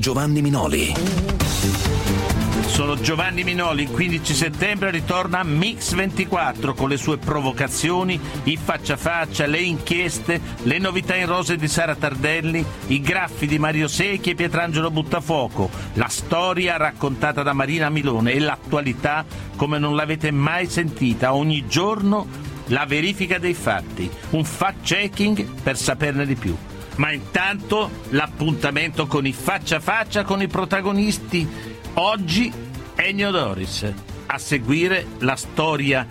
Mix 24 di Giovanni Minoli. Sono Giovanni Minoli, il 15 settembre ritorna Mix 24 con le sue provocazioni, i faccia a faccia, le inchieste, le novità in rose di Sara Tardelli, i graffi di Mario Secchi e Pietrangelo Buttafuoco, la storia raccontata da Marina Milone e l'attualità come non l'avete mai sentita, ogni giorno la verifica dei fatti, un fact-checking per saperne di più. Ma intanto l'appuntamento con i faccia a faccia con i protagonisti. Oggi Ennio Doris. A seguire la storia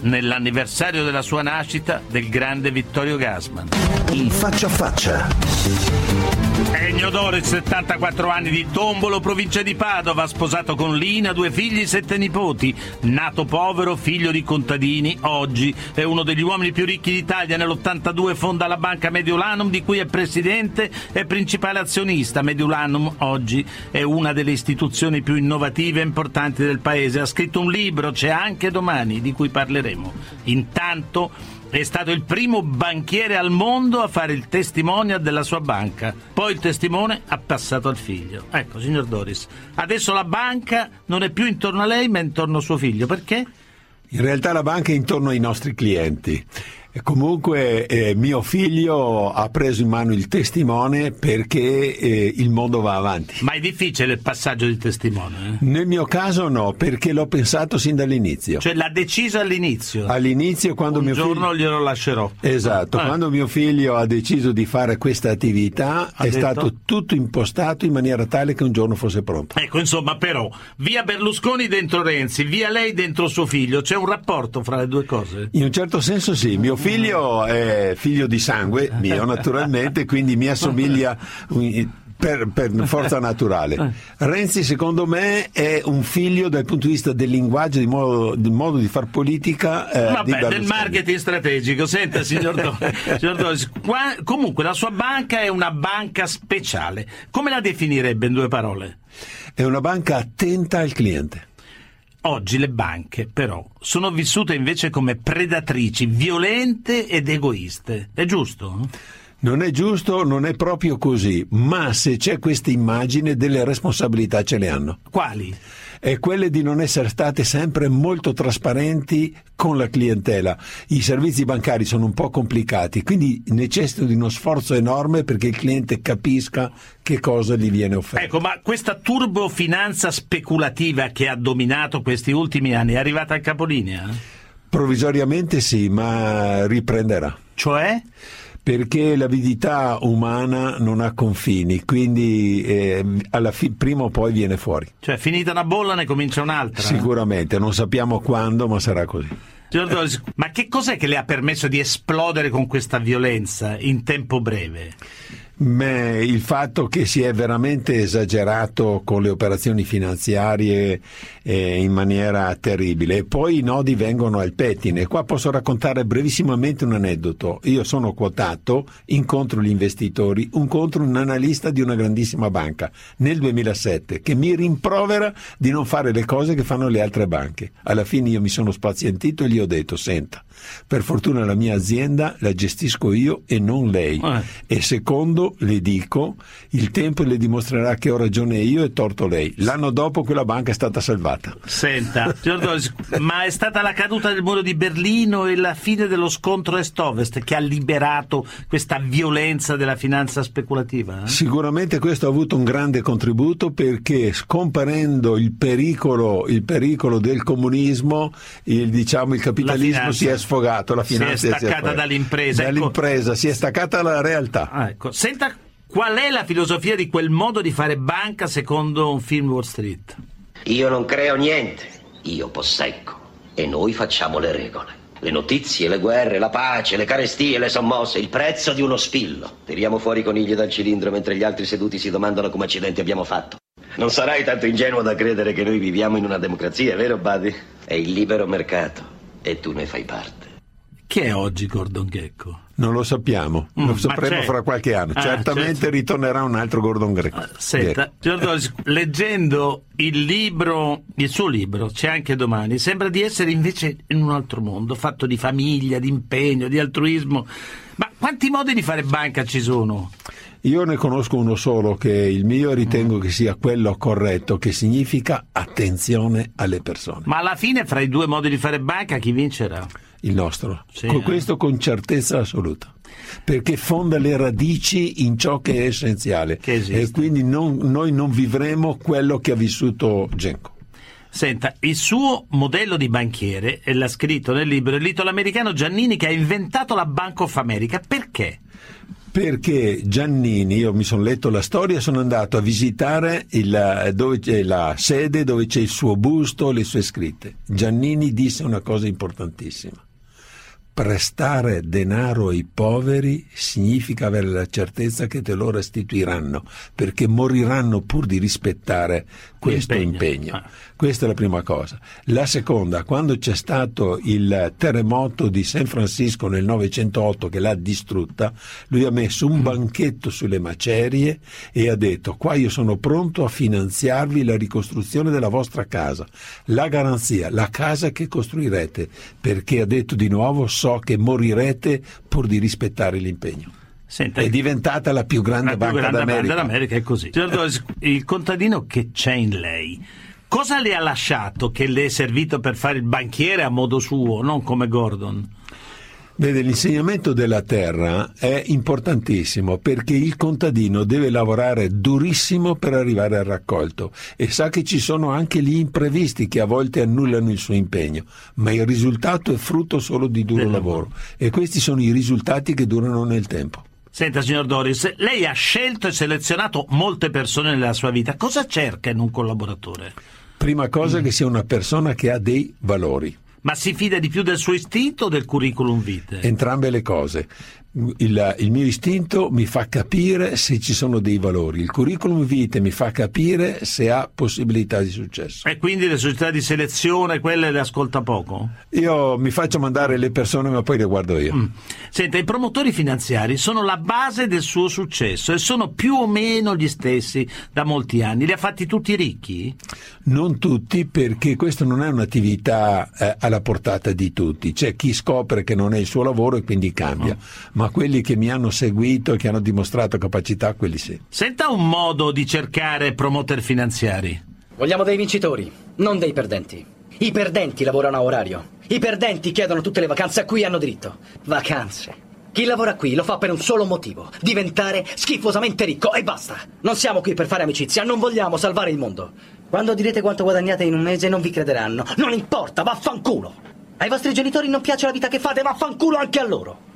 nell'anniversario della sua nascita del grande Vittorio Gasman. Il faccia a faccia. Ennio Doris, 74 anni di Tombolo, provincia di Padova, sposato con Lina, due figli, sette nipoti. Nato povero, figlio di contadini, oggi è uno degli uomini più ricchi d'Italia. Nell'82 fonda la banca Mediolanum, di cui è presidente e principale azionista. Mediolanum oggi è una delle istituzioni più innovative e importanti del paese. Ha scritto un libro, c'è anche domani, di cui parleremo. Intanto è stato il primo banchiere al mondo a fare il testimonial della sua banca. Poi il testimone ha passato al figlio. Ecco, signor Doris, adesso la banca non è più intorno a lei, ma intorno a suo figlio. Perché? In realtà la banca è intorno ai nostri clienti. E comunque eh, mio figlio ha preso in mano il testimone perché eh, il mondo va avanti. Ma è difficile il passaggio di testimone? Eh? Nel mio caso no, perché l'ho pensato sin dall'inizio. Cioè l'ha deciso all'inizio? All'inizio quando Un mio figlio... giorno glielo lascerò. Esatto, Ah. quando mio figlio ha deciso di fare questa attività Ha è detto? stato tutto impostato in maniera tale che un giorno fosse pronto. Ecco, insomma, però, via Berlusconi dentro Renzi, via lei dentro suo figlio, c'è un rapporto fra le due cose? In un certo senso sì, mio figlio è figlio di sangue, mio naturalmente, quindi mi assomiglia per, per forza naturale. Renzi secondo me è un figlio dal punto di vista del linguaggio, di modo, del modo di far politica. eh, Vabbè, del marketing strategico. Senta, signor Doris, comunque la sua banca è una banca speciale. Come la definirebbe in due parole? È una banca attenta al cliente. Oggi le banche, però, sono vissute invece come predatrici, violente ed egoiste. È giusto? Non è giusto, non è proprio così, ma se c'è questa immagine delle responsabilità ce le hanno. Quali? È quelle di non essere state sempre molto trasparenti con la clientela. I servizi bancari sono un po' complicati, quindi necessitano di uno sforzo enorme perché il cliente capisca che cosa gli viene offerto. Ecco, ma questa turbofinanza speculativa che ha dominato questi ultimi anni è arrivata al capolinea? Provvisoriamente sì, ma riprenderà. Cioè? Perché l'avidità umana non ha confini, quindi eh, alla fi- prima o poi viene fuori. Cioè, finita una bolla ne comincia un'altra? Sicuramente, non sappiamo quando, ma sarà così. Ma che cos'è che le ha permesso di esplodere con questa violenza in tempo breve? Beh, il fatto che si è veramente esagerato con le operazioni finanziarie eh, in maniera terribile e poi i nodi vengono al pettine. Qua posso raccontare brevissimamente un aneddoto. Io sono quotato, incontro gli investitori, incontro un analista di una grandissima banca nel 2007 che mi rimprovera di non fare le cose che fanno le altre banche. Alla fine io mi sono spazientito e gli ho detto, senta, per fortuna la mia azienda la gestisco io e non lei. Eh. E secondo, le dico, il tempo le dimostrerà che ho ragione io e torto lei. L'anno dopo quella banca è stata salvata. Senta, ma è stata la caduta del muro di Berlino e la fine dello scontro est-ovest che ha liberato questa violenza della finanza speculativa? eh? Sicuramente questo ha avuto un grande contributo perché scomparendo il pericolo, il pericolo del comunismo, il, diciamo, il capitalismo finanza si è sfogato, la si è finanza staccata sfogata. dall'impresa, ecco. Dall'impresa, si è staccata dalla realtà. Ah, ecco. Senta, qual è la filosofia di quel modo di fare banca secondo un film Wall Street? Io non creo niente, io possecco. E noi facciamo le regole. Le notizie, le guerre, la pace, le carestie, le sommosse, il prezzo di uno spillo. Tiriamo fuori i conigli dal cilindro mentre gli altri seduti si domandano come accidenti abbiamo fatto. Non sarai tanto ingenuo da credere che noi viviamo in una democrazia, vero, Buddy? È il libero mercato e tu ne fai parte. Chi è oggi Gordon Gecko? Non lo sappiamo, Mm, lo sapremo fra qualche anno. Ah, Certamente certo. ritornerà un altro Gordon Greco. Ah, Senta, Doris, leggendo il libro, il suo libro, c'è anche domani, sembra di essere invece in un altro mondo, fatto di famiglia, di impegno, di altruismo. Ma quanti modi di fare banca ci sono? Io ne conosco uno solo che è il mio e ritengo che sia quello corretto, che significa attenzione alle persone. Ma alla fine, fra i due modi di fare banca, chi vincerà? Il nostro. Sì, con eh. questo con certezza assoluta. Perché fonda le radici in ciò che è essenziale. Che e quindi non- noi non vivremo quello che ha vissuto Genco. Senta, il suo modello di banchiere, e l'ha scritto nel libro, l'italo-americano Giannini che ha inventato la Bank of America. Perché? Perché Giannini, io mi sono letto la storia, sono andato a visitare il, dove c'è la sede dove c'è il suo busto, le sue scritte. Giannini disse una cosa importantissima. Prestare denaro ai poveri significa avere la certezza che te lo restituiranno, perché moriranno pur di rispettare questo L'impegno. impegno. Ah. Questa è la prima cosa. La seconda, quando c'è stato il terremoto di San Francisco nel 908 che l'ha distrutta, lui ha messo un banchetto sulle macerie e ha detto qua io sono pronto a finanziarvi la ricostruzione della vostra casa, la garanzia, la casa che costruirete, perché ha detto di nuovo so che morirete pur di rispettare l'impegno. Senta, È diventata la più grande la più banca grande banca d'America. d'America è così. Signor Doris, il contadino che c'è in lei, cosa le ha lasciato che le è servito per fare il banchiere a modo suo, non come Gordon? Vede, l'insegnamento della terra è importantissimo perché il contadino deve lavorare durissimo per arrivare al raccolto e sa che ci sono anche gli imprevisti che a volte annullano il suo impegno, ma il risultato è frutto solo di duro lavoro. e questi sono i risultati che durano nel tempo. Senta, signor Doris, lei ha scelto e selezionato molte persone nella sua vita. Cosa cerca in un collaboratore? Prima cosa Mm. che sia una persona che ha dei valori. Ma si fida di più del suo istinto o del curriculum vitae? Entrambe le cose. Il, il mio istinto mi fa capire se ci sono dei valori, il curriculum vitae mi fa capire se ha possibilità di successo. E quindi le società di selezione, quelle le ascolta poco? Io mi faccio mandare le persone, ma poi le guardo io. Mm. Senta, i promotori finanziari sono la base del suo successo e sono più o meno gli stessi da molti anni. Li ha fatti tutti ricchi? Non tutti, perché questa non è un'attività eh, alla portata di tutti. C'è chi scopre che non è il suo lavoro e quindi cambia, ma quelli che mi hanno seguito e che hanno dimostrato capacità, quelli sì. Senta un modo di cercare promoter finanziari. Vogliamo dei vincitori, non dei perdenti. I perdenti lavorano a orario. I perdenti chiedono tutte le vacanze a cui hanno diritto. Vacanze. Chi lavora qui lo fa per un solo motivo: diventare schifosamente ricco e basta. Non siamo qui per fare amicizia, non vogliamo salvare il mondo. Quando direte quanto guadagnate in un mese non vi crederanno. Non importa, vaffanculo. Ai vostri genitori non piace la vita che fate, vaffanculo anche a loro.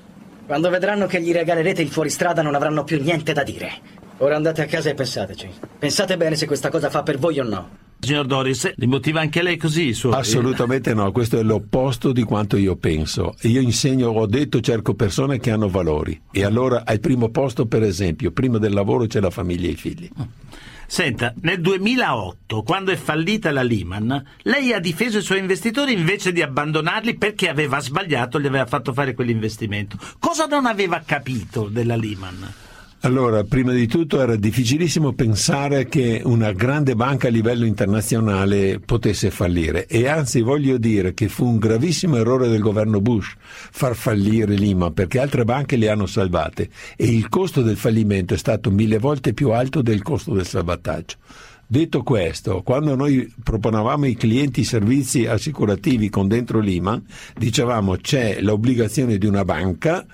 Quando vedranno che gli regalerete il fuoristrada non avranno più niente da dire. Ora andate a casa e pensateci. Pensate bene se questa cosa fa per voi o no. Signor Doris, li motiva anche lei così? i suoi? Assolutamente no, questo è l'opposto di quanto io penso. Io insegno, ho detto, cerco persone che hanno valori. E allora al primo posto, per esempio, prima del lavoro c'è la famiglia e i figli. Senta, nel 2008, quando è fallita la Lehman, lei ha difeso i suoi investitori invece di abbandonarli perché aveva sbagliato, gli aveva fatto fare quell'investimento. Cosa non aveva capito della Lehman? Allora, prima di tutto era difficilissimo pensare che una grande banca a livello internazionale potesse fallire e anzi voglio dire che fu un gravissimo errore del governo Bush far fallire Lehman perché altre banche le hanno salvate e il costo del fallimento è stato mille volte più alto del costo del salvataggio. Detto questo, quando noi proponevamo ai clienti servizi assicurativi con dentro Lehman, dicevamo c'è l'obbligazione di una banca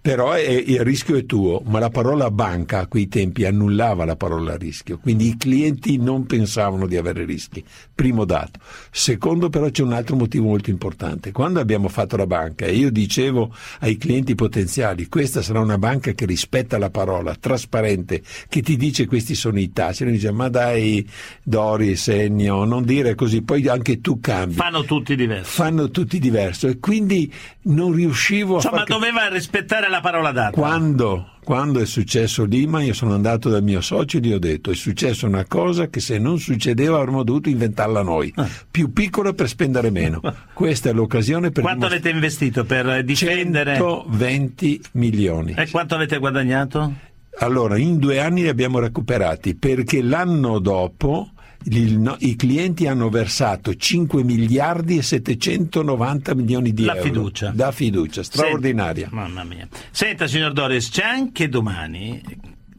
però è- il rischio è tuo, ma la parola banca a quei tempi annullava la parola rischio, quindi i clienti non pensavano di avere rischi, primo dato. Secondo però c'è un altro motivo molto importante, quando abbiamo fatto la banca e io dicevo ai clienti potenziali questa sarà una banca che rispetta la parola, trasparente, che ti dice questi sono i tassi, noi diciamo ma dai Doris, Ennio, non dire così, poi anche tu cambi. Fanno tutti diversi. Fanno tutti diverso e quindi non riuscivo a Insomma, far doveva rispettare la parola data. quando, quando è successo Lima, io sono andato dal mio socio e gli ho detto: è successa una cosa che se non succedeva avremmo dovuto inventarla noi, Ah. più piccola per spendere meno. Questa è l'occasione per Quanto dimostra- avete investito per eh, difendere? 120 milioni. E quanto avete guadagnato? Allora, in due anni li abbiamo recuperati perché l'anno dopo il- no- i clienti hanno versato 5 miliardi e 790 milioni di La euro. fiducia. Da fiducia, straordinaria. Senta- mamma mia. Senta, signor Doris, c'è anche domani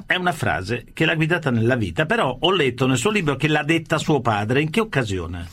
è una frase che l'ha guidata nella vita, però ho letto nel suo libro che l'ha detta suo padre. In che occasione?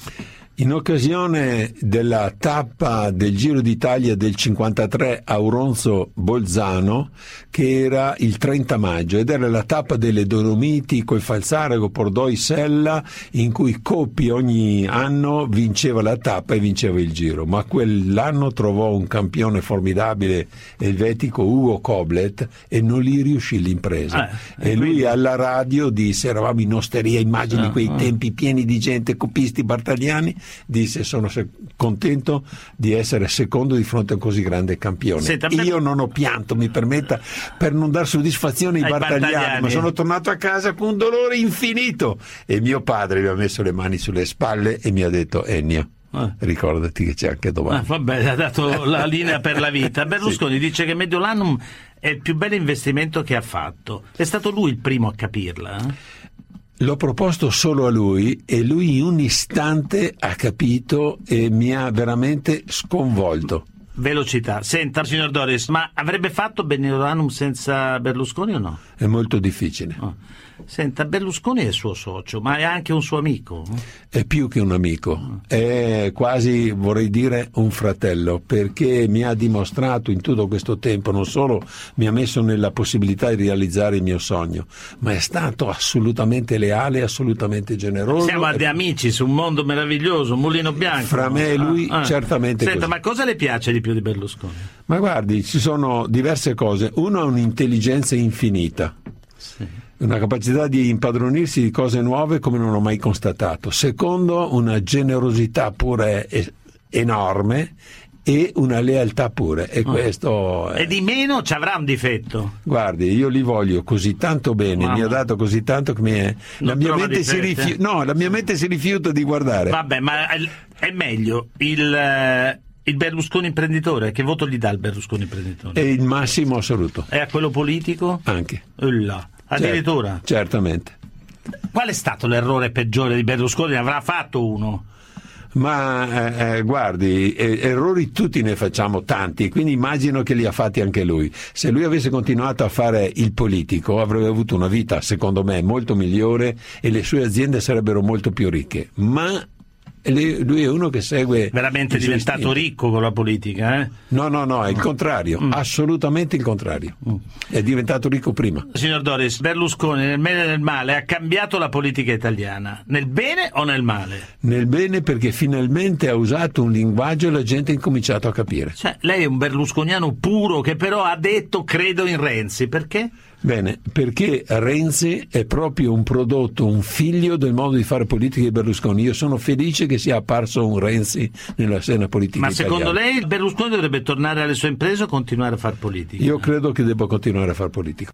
In occasione della tappa del Giro d'Italia del 53 a Auronzo Bolzano, che era il 30 maggio, ed era la tappa delle Dolomiti col Falzarego, Pordoi, Sella, in cui Coppi ogni anno vinceva la tappa e vinceva il Giro. Ma quell'anno trovò un campione formidabile elvetico, Ugo Koblet, e non gli riuscì l'impresa. Eh, e lui quindi- alla radio disse, eravamo in osteria, immagini Ah, quei ah. tempi pieni di gente, copisti, bartagliani, disse sono contento di essere secondo di fronte a un così grande campione. Senta, Io non ho pianto, mi permetta, per non dar soddisfazione ai, Ai bartagliani, bartagliani. ma sono tornato a casa con un dolore infinito e mio padre mi ha messo le mani sulle spalle e mi ha detto Ennio, Ah. ricordati che c'è anche Ah, domani. vabbè, ha dato la linea per la vita. Berlusconi dice che Mediolanum è il più bello investimento che ha fatto. È stato lui il primo a capirla. eh? L'ho proposto solo a lui e lui in un istante ha capito e mi ha veramente sconvolto. Velocità. Senta, signor Doris, ma avrebbe fatto Mediolanum senza Berlusconi o no? È molto difficile. Oh. Senta, Berlusconi è suo socio, ma è anche un suo amico. È più che un amico, è quasi, vorrei dire, un fratello, perché mi ha dimostrato in tutto questo tempo, non solo mi ha messo nella possibilità di realizzare il mio sogno, ma è stato assolutamente leale, assolutamente generoso. Siamo e- amici su un mondo meraviglioso, un mulino bianco. Fra me e lui, certamente Senta, così. ma cosa le piace di più di Berlusconi? Ma guardi, ci sono diverse cose. Uno ha un'intelligenza infinita. Una capacità di impadronirsi di cose nuove come non ho mai constatato. Secondo, una generosità pure enorme e una lealtà pure. E questo è... E di meno ci avrà un difetto. Guardi, io li voglio così tanto bene, Mamma. mi ha dato così tanto che mi è... La mia, mente rifiu- eh? no, la mia mente si rifiuta di guardare. Vabbè, ma è- è meglio il, eh, il Berlusconi imprenditore. Che voto gli dà il Berlusconi imprenditore? È il massimo assoluto, E a quello politico? anche. Ulla. Addirittura. Certo, certamente. Qual è stato l'errore peggiore di Berlusconi? Ne avrà fatto uno. Ma eh, eh, guardi, eh, errori tutti ne facciamo tanti, quindi immagino che li ha fatti anche lui. Se lui avesse continuato a fare il politico avrebbe avuto una vita, secondo me, molto migliore e le sue aziende sarebbero molto più ricche. Ma lui è uno che segue... Veramente diventato istinti. ricco con la politica, eh? No, no, no, è il contrario, Mm. assolutamente il contrario. È diventato ricco prima. Signor Doris, Berlusconi nel bene e nel male ha cambiato la politica italiana. Nel bene o nel male? Nel bene perché finalmente ha usato un linguaggio e la gente ha incominciato a capire. Cioè, lei è un berlusconiano puro che però ha detto credo in Renzi. Perché? Bene, perché Renzi è proprio un prodotto, un figlio del modo di fare politica di Berlusconi. Io sono felice che sia apparso un Renzi nella scena politica Ma secondo italiana. lei il Berlusconi dovrebbe tornare alle sue imprese o continuare a fare politica? Io credo che debba continuare a fare politica.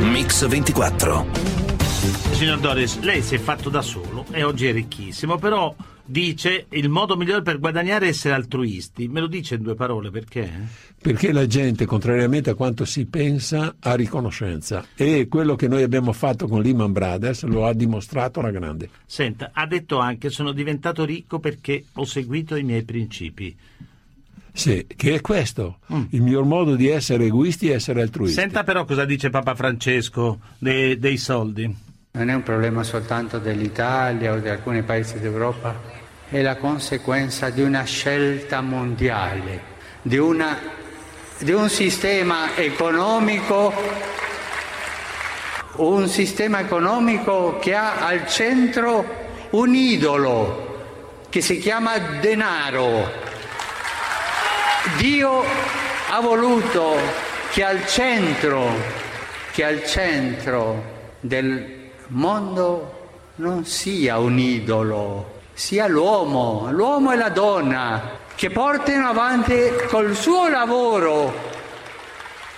Mix 24. Signor Doris, lei si è fatto da solo e oggi è ricchissimo, però dice il modo migliore per guadagnare è essere altruisti. Me lo dice in due parole perché? Perché la gente, contrariamente a quanto si pensa, ha riconoscenza. E quello che noi abbiamo fatto con Lehman Brothers lo ha dimostrato alla grande. Senta, ha detto anche sono diventato ricco perché ho seguito i miei principi. Sì, che è questo. Mm. Il miglior modo di essere egoisti è essere altruisti. Senta però cosa dice Papa Francesco de- dei soldi. Non è un problema soltanto dell'Italia o di alcuni paesi d'Europa, è la conseguenza di una scelta mondiale, di, una- di un sistema economico, un sistema economico che ha al centro un idolo che si chiama denaro. Dio ha voluto che al centro, che al centro del mondo non sia un idolo, sia l'uomo, l'uomo e la donna che portino avanti col suo lavoro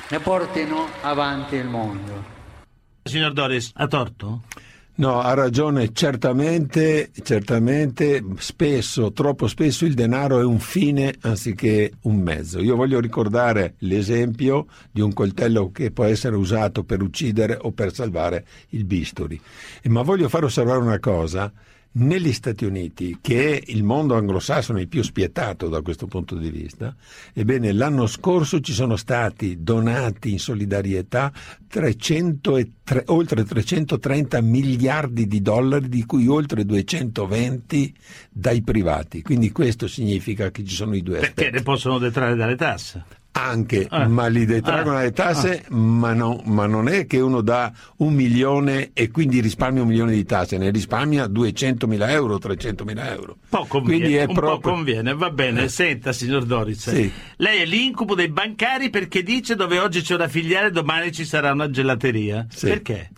e portino avanti il mondo. Signor Doris, ha torto? No, ha ragione, certamente, certamente, spesso, troppo spesso il denaro è un fine anziché un mezzo. Io voglio ricordare l'esempio di un coltello che può essere usato per uccidere o per salvare il bisturi. Ma voglio far osservare una cosa, Negli Stati Uniti, che è il mondo anglosassone il più spietato da questo punto di vista, ebbene l'anno scorso ci sono stati donati in solidarietà 303, oltre 330 miliardi di dollari, di cui oltre 220 dai privati. Quindi questo significa che ci sono i due Perché aspetti. ne possono detrarre dalle tasse. Anche, Ah. ma li detraggono Ah. le tasse, ma, no- ma non è che uno dà un milione e quindi risparmia un milione di tasse, ne risparmia 200.000 euro, 300.000 euro. Po' conviene, proprio... po' conviene, va bene. Senta, signor Doris, Sì. lei è l'incubo dei bancari perché dice dove oggi c'è una filiale, domani ci sarà una gelateria. Sì. Perché?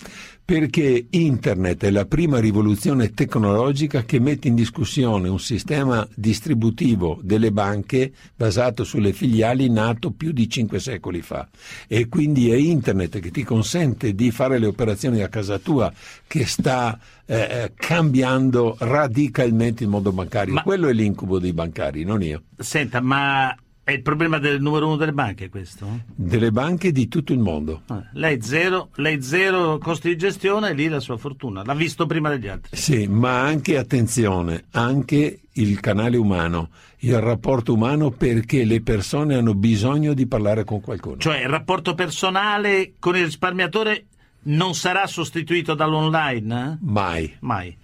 Perché Internet è la prima rivoluzione tecnologica che mette in discussione un sistema distributivo delle banche basato sulle filiali nato più di cinque secoli fa. E quindi è Internet che ti consente di fare le operazioni a casa tua che sta eh, cambiando radicalmente il mondo bancario. Ma- Quello è l'incubo dei bancari, non io. Senta, ma è il problema del numero uno delle banche questo? Delle banche di tutto il mondo. Ah, Lei zero, lei zero costi di gestione e lì la sua fortuna. L'ha visto prima degli altri. Sì, ma anche attenzione, anche il canale umano, il rapporto umano perché le persone hanno bisogno di parlare con qualcuno. Cioè il rapporto personale con il risparmiatore non sarà sostituito dall'online? eh? Mai. Mai.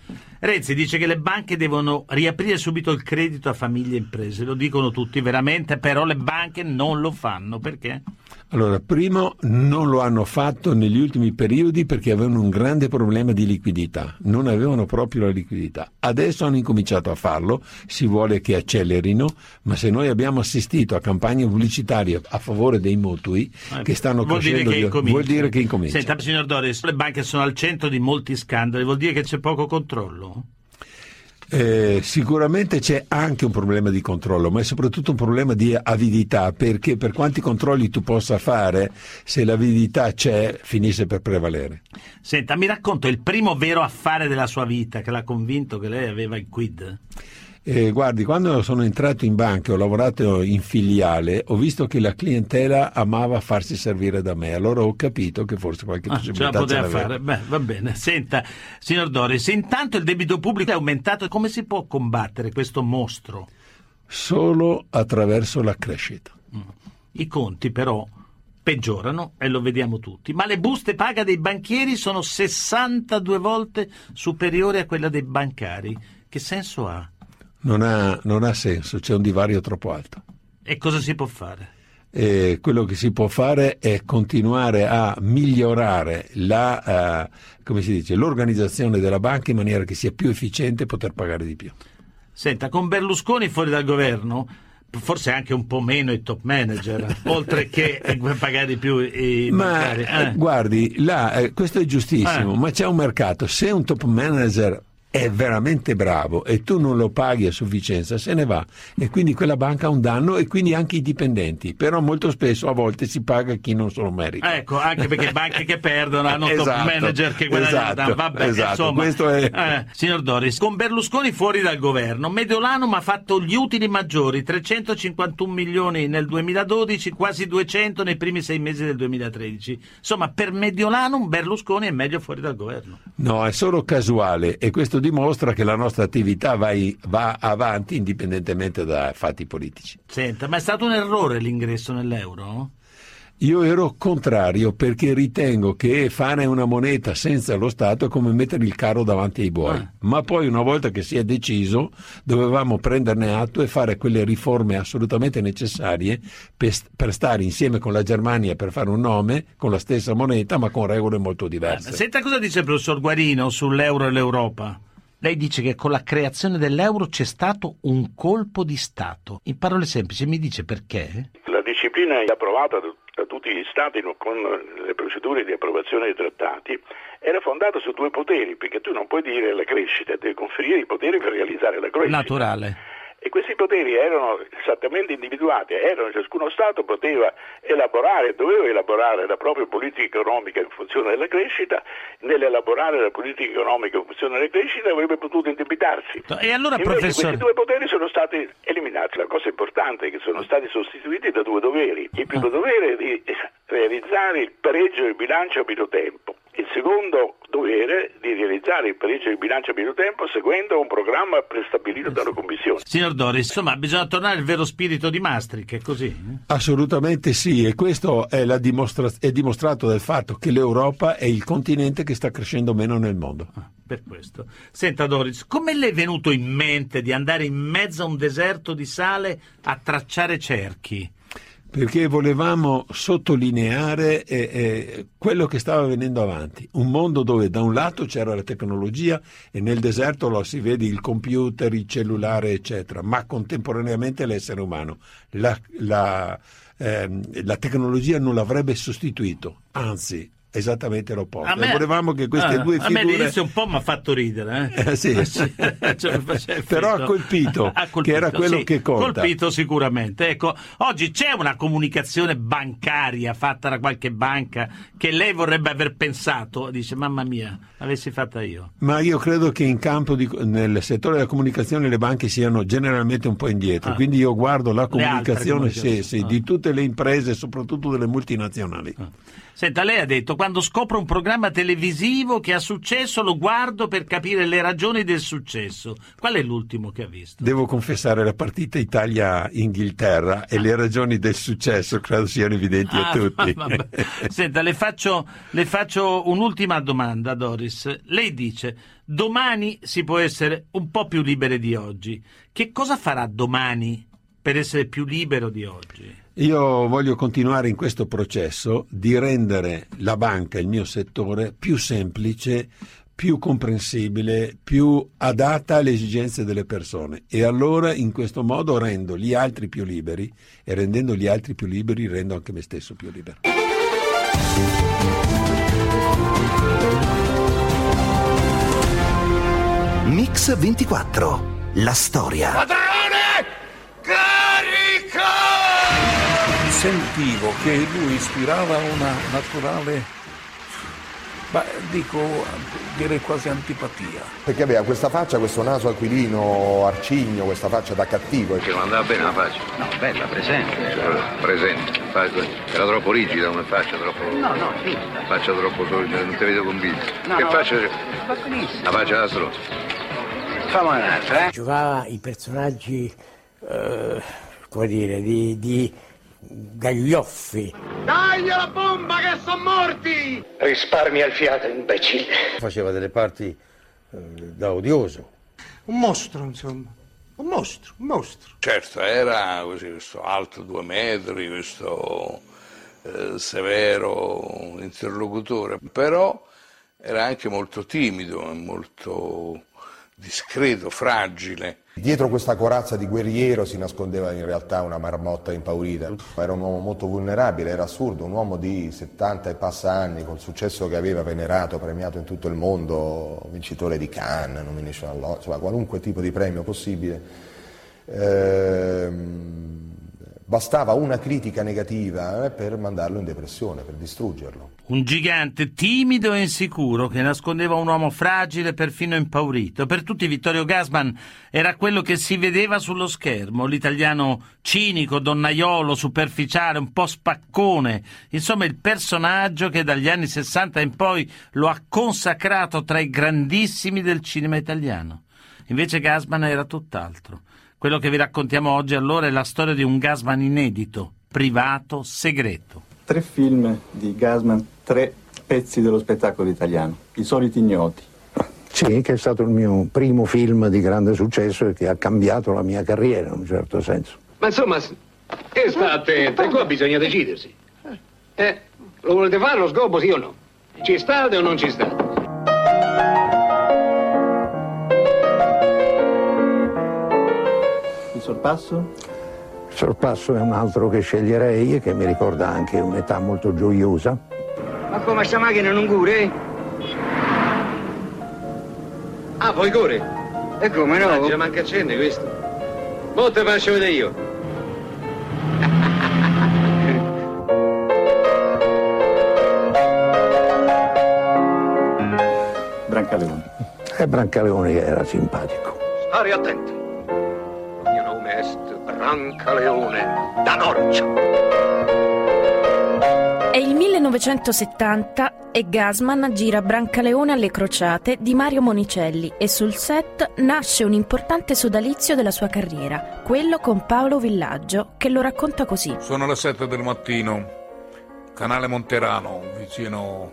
Renzi dice che le banche devono riaprire subito il credito a famiglie e imprese, lo dicono tutti veramente, però le banche non lo fanno perché? Allora, primo, non lo hanno fatto negli ultimi periodi perché avevano un grande problema di liquidità, non avevano proprio la liquidità. Adesso hanno incominciato a farlo, si vuole che accelerino, ma se noi abbiamo assistito a campagne pubblicitarie a favore dei mutui che stanno vuol dire crescendo, che di- incomincia. vuol dire che incomincia. Senta, signor Doris, le banche sono al centro di molti scandali, vuol dire che c'è poco controllo? Eh, sicuramente c'è anche un problema di controllo, ma è soprattutto un problema di avidità, perché per quanti controlli tu possa fare, se l'avidità c'è, finisce per prevalere. Senta, mi racconta il primo vero affare della sua vita che l'ha convinto che lei aveva il quid? Eh, guardi, quando sono entrato in banca e ho lavorato in filiale, ho visto che la clientela amava farsi servire da me, allora ho capito che forse qualche Ah, ce la possibilità poteva fare, beh, va bene. Senta, signor Doris, intanto il debito pubblico è aumentato, come si può combattere questo mostro? Solo attraverso la crescita. I conti però peggiorano e lo vediamo tutti, ma le buste paga dei banchieri sono 62 volte superiori a quella dei bancari. Che senso ha? Non ha, non ha senso, c'è un divario troppo alto. E cosa si può fare? E quello che si può fare è continuare a migliorare la, eh, come si dice, l'organizzazione della banca in maniera che sia più efficiente e poter pagare di più. Senta, con Berlusconi fuori dal governo, forse anche un po' meno i top manager, oltre che eh, pagare di più i Ma eh, Eh. guardi, là, eh, questo è giustissimo, Eh. ma c'è un mercato. Se un top manager è veramente bravo e tu non lo paghi a sufficienza, se ne va. E quindi quella banca ha un danno e quindi anche i dipendenti. Però molto spesso a volte si paga chi non se lo merita. Ecco, anche perché banche che perdono hanno top Esatto, manager che guadagnano. esatto, Vabbè, esatto, insomma, questo è- eh, signor Doris, con Berlusconi fuori dal governo, Mediolanum ha fatto gli utili maggiori, 351 milioni nel 2012, quasi 200 nei primi sei mesi del 2013. Insomma, per Mediolanum Berlusconi è meglio fuori dal governo. No, è solo casuale e questo dimostra che la nostra attività va, i- va avanti indipendentemente da fatti politici. Senta, ma è stato un errore l'ingresso nell'euro? Io ero contrario perché ritengo che fare una moneta senza lo Stato è come mettere il carro davanti ai buoi. Ah. Ma poi una volta che si è deciso dovevamo prenderne atto e fare quelle riforme assolutamente necessarie per, per stare insieme con la Germania per fare un nome con la stessa moneta ma con regole molto diverse. Senta cosa dice il professor Guarino sull'euro e l'Europa. Lei dice che con la creazione dell'euro c'è stato un colpo di Stato. In parole semplici, mi dice perché? La disciplina è approvata da tutti gli Stati con le procedure di approvazione dei trattati era fondata su due poteri, perché tu non puoi dire la crescita, devi conferire i poteri per realizzare la crescita. Naturale. E questi poteri erano esattamente individuati, erano, ciascuno Stato poteva elaborare, doveva elaborare la propria politica economica in funzione della crescita, nell'elaborare la politica economica in funzione della crescita avrebbe potuto indebitarsi. E allora, Invece professore... questi due poteri sono stati eliminati. La cosa importante è che sono stati sostituiti da due doveri. Il primo dovere è di realizzare il pareggio del bilancio a pieno tempo. Il secondo dovere di realizzare il pareggio di bilancio a pieno tempo seguendo un programma prestabilito dalla Commissione. Signor Doris, insomma, bisogna tornare al vero spirito di Maastricht, è così? eh? Assolutamente sì, e questo è, la dimostra- è dimostrato dal fatto che l'Europa è il continente che sta crescendo meno nel mondo. Ah, per questo. Senta Doris, come le è venuto in mente di andare in mezzo a un deserto di sale a tracciare cerchi? Perché volevamo sottolineare eh, eh, quello che stava venendo avanti. Un mondo dove da un lato c'era la tecnologia e nel deserto lo si vede il computer, il cellulare, eccetera, ma contemporaneamente l'essere umano. La, la, ehm, la tecnologia non l'avrebbe sostituito, anzi esattamente l'opposto. A me- volevamo che queste ah, due A me figure... all'inizio un po' mi ha fatto ridere. Eh? Eh, sì. Cioè, faceva Però ha colpito, Ha che era quello sì, che conta. colpito sicuramente. Ecco, oggi c'è una comunicazione bancaria fatta da qualche banca che lei vorrebbe aver pensato, dice mamma mia, l'avessi fatta io. Ma io credo che in campo di- nel settore della comunicazione le banche siano generalmente un po' indietro, Ah. quindi io guardo la comunicazione sì, sì, Ah. di tutte le imprese, soprattutto delle multinazionali. Senta, lei ha detto quando scopro un programma televisivo che ha successo lo guardo per capire le ragioni del successo. Qual è l'ultimo che ha visto? Devo confessare la partita Italia-Inghilterra e le ragioni del successo credo siano evidenti a Ah, tutti. vabbè. Senta, le faccio, le faccio un'ultima domanda, Doris. Lei dice, domani si può essere un po' più liberi di oggi. Che cosa farà domani per essere più libero di oggi? Io voglio continuare in questo processo di rendere la banca, il mio settore, più semplice, più comprensibile, più adatta alle esigenze delle persone. E allora in questo modo rendo gli altri più liberi e rendendo gli altri più liberi rendo anche me stesso più libero. Mix 24. La storia. Sentivo che lui ispirava una naturale, ma dico, direi quasi antipatia. Perché aveva questa faccia, questo naso aquilino, arcigno, questa faccia da cattivo. Che non andava bene la faccia. No, bella, presente. Presente. Fa- Era troppo rigida come faccia, troppo. No, no, finta. Faccia troppo solida, non ti vedo convinto. No, che no, faccia c'è? Va benissimo. La faccia da stronzo. Fammi un'altra, eh. giocava i personaggi, eh, come dire, di, di gaglioffi. Risparmia il fiato, imbecille. Faceva delle parti eh, da odioso. Un mostro, insomma. Un mostro, un mostro. Certo, era così, questo alto due metri, questo eh, severo interlocutore, però era anche molto timido, molto discreto, fragile. Dietro questa corazza di guerriero si nascondeva in realtà una marmotta impaurita. Era un uomo molto vulnerabile, era assurdo, un uomo di 70 e passa anni, col successo che aveva, venerato, premiato in tutto il mondo, vincitore di Cannes, nomination all'Oscar, qualunque tipo di premio possibile. Ehm, bastava una critica negativa eh, per mandarlo in depressione, per distruggerlo. Un gigante timido e insicuro che nascondeva un uomo fragile, perfino impaurito. Per tutti Vittorio Gassman era quello che si vedeva sullo schermo, l'italiano cinico, donnaiolo, superficiale, un po' spaccone, insomma il personaggio che dagli anni 60 in poi lo ha consacrato tra i grandissimi del cinema italiano. Invece Gassman era tutt'altro. Quello che vi raccontiamo oggi allora è la storia di un Gassman inedito, privato, segreto. Tre film di Gasman, tre pezzi dello spettacolo italiano, I soliti ignoti. Sì, che è stato il mio primo film di grande successo e che ha cambiato la mia carriera in un certo senso. Ma insomma, s- e sta attento, qua bisogna decidersi. Eh, lo volete fare lo sgobo, sì o no? Ci state o non ci state? Sorpasso? Il sorpasso è un altro che sceglierei e che mi ricorda anche un'età molto gioiosa. Ma come sta macchina non cure? Ah, poi corre? E come no? Già manca accende questo. Mo te faccio vedere io. Brancaleone. E Brancaleone che era simpatico. Stare attenti. Brancaleone da Norcia. È il 1970 e Gasman gira Brancaleone alle crociate di Mario Monicelli e sul set nasce un importante sodalizio della sua carriera, quello con Paolo Villaggio, che lo racconta così. Sono le 7 del mattino, canale Monterano, vicino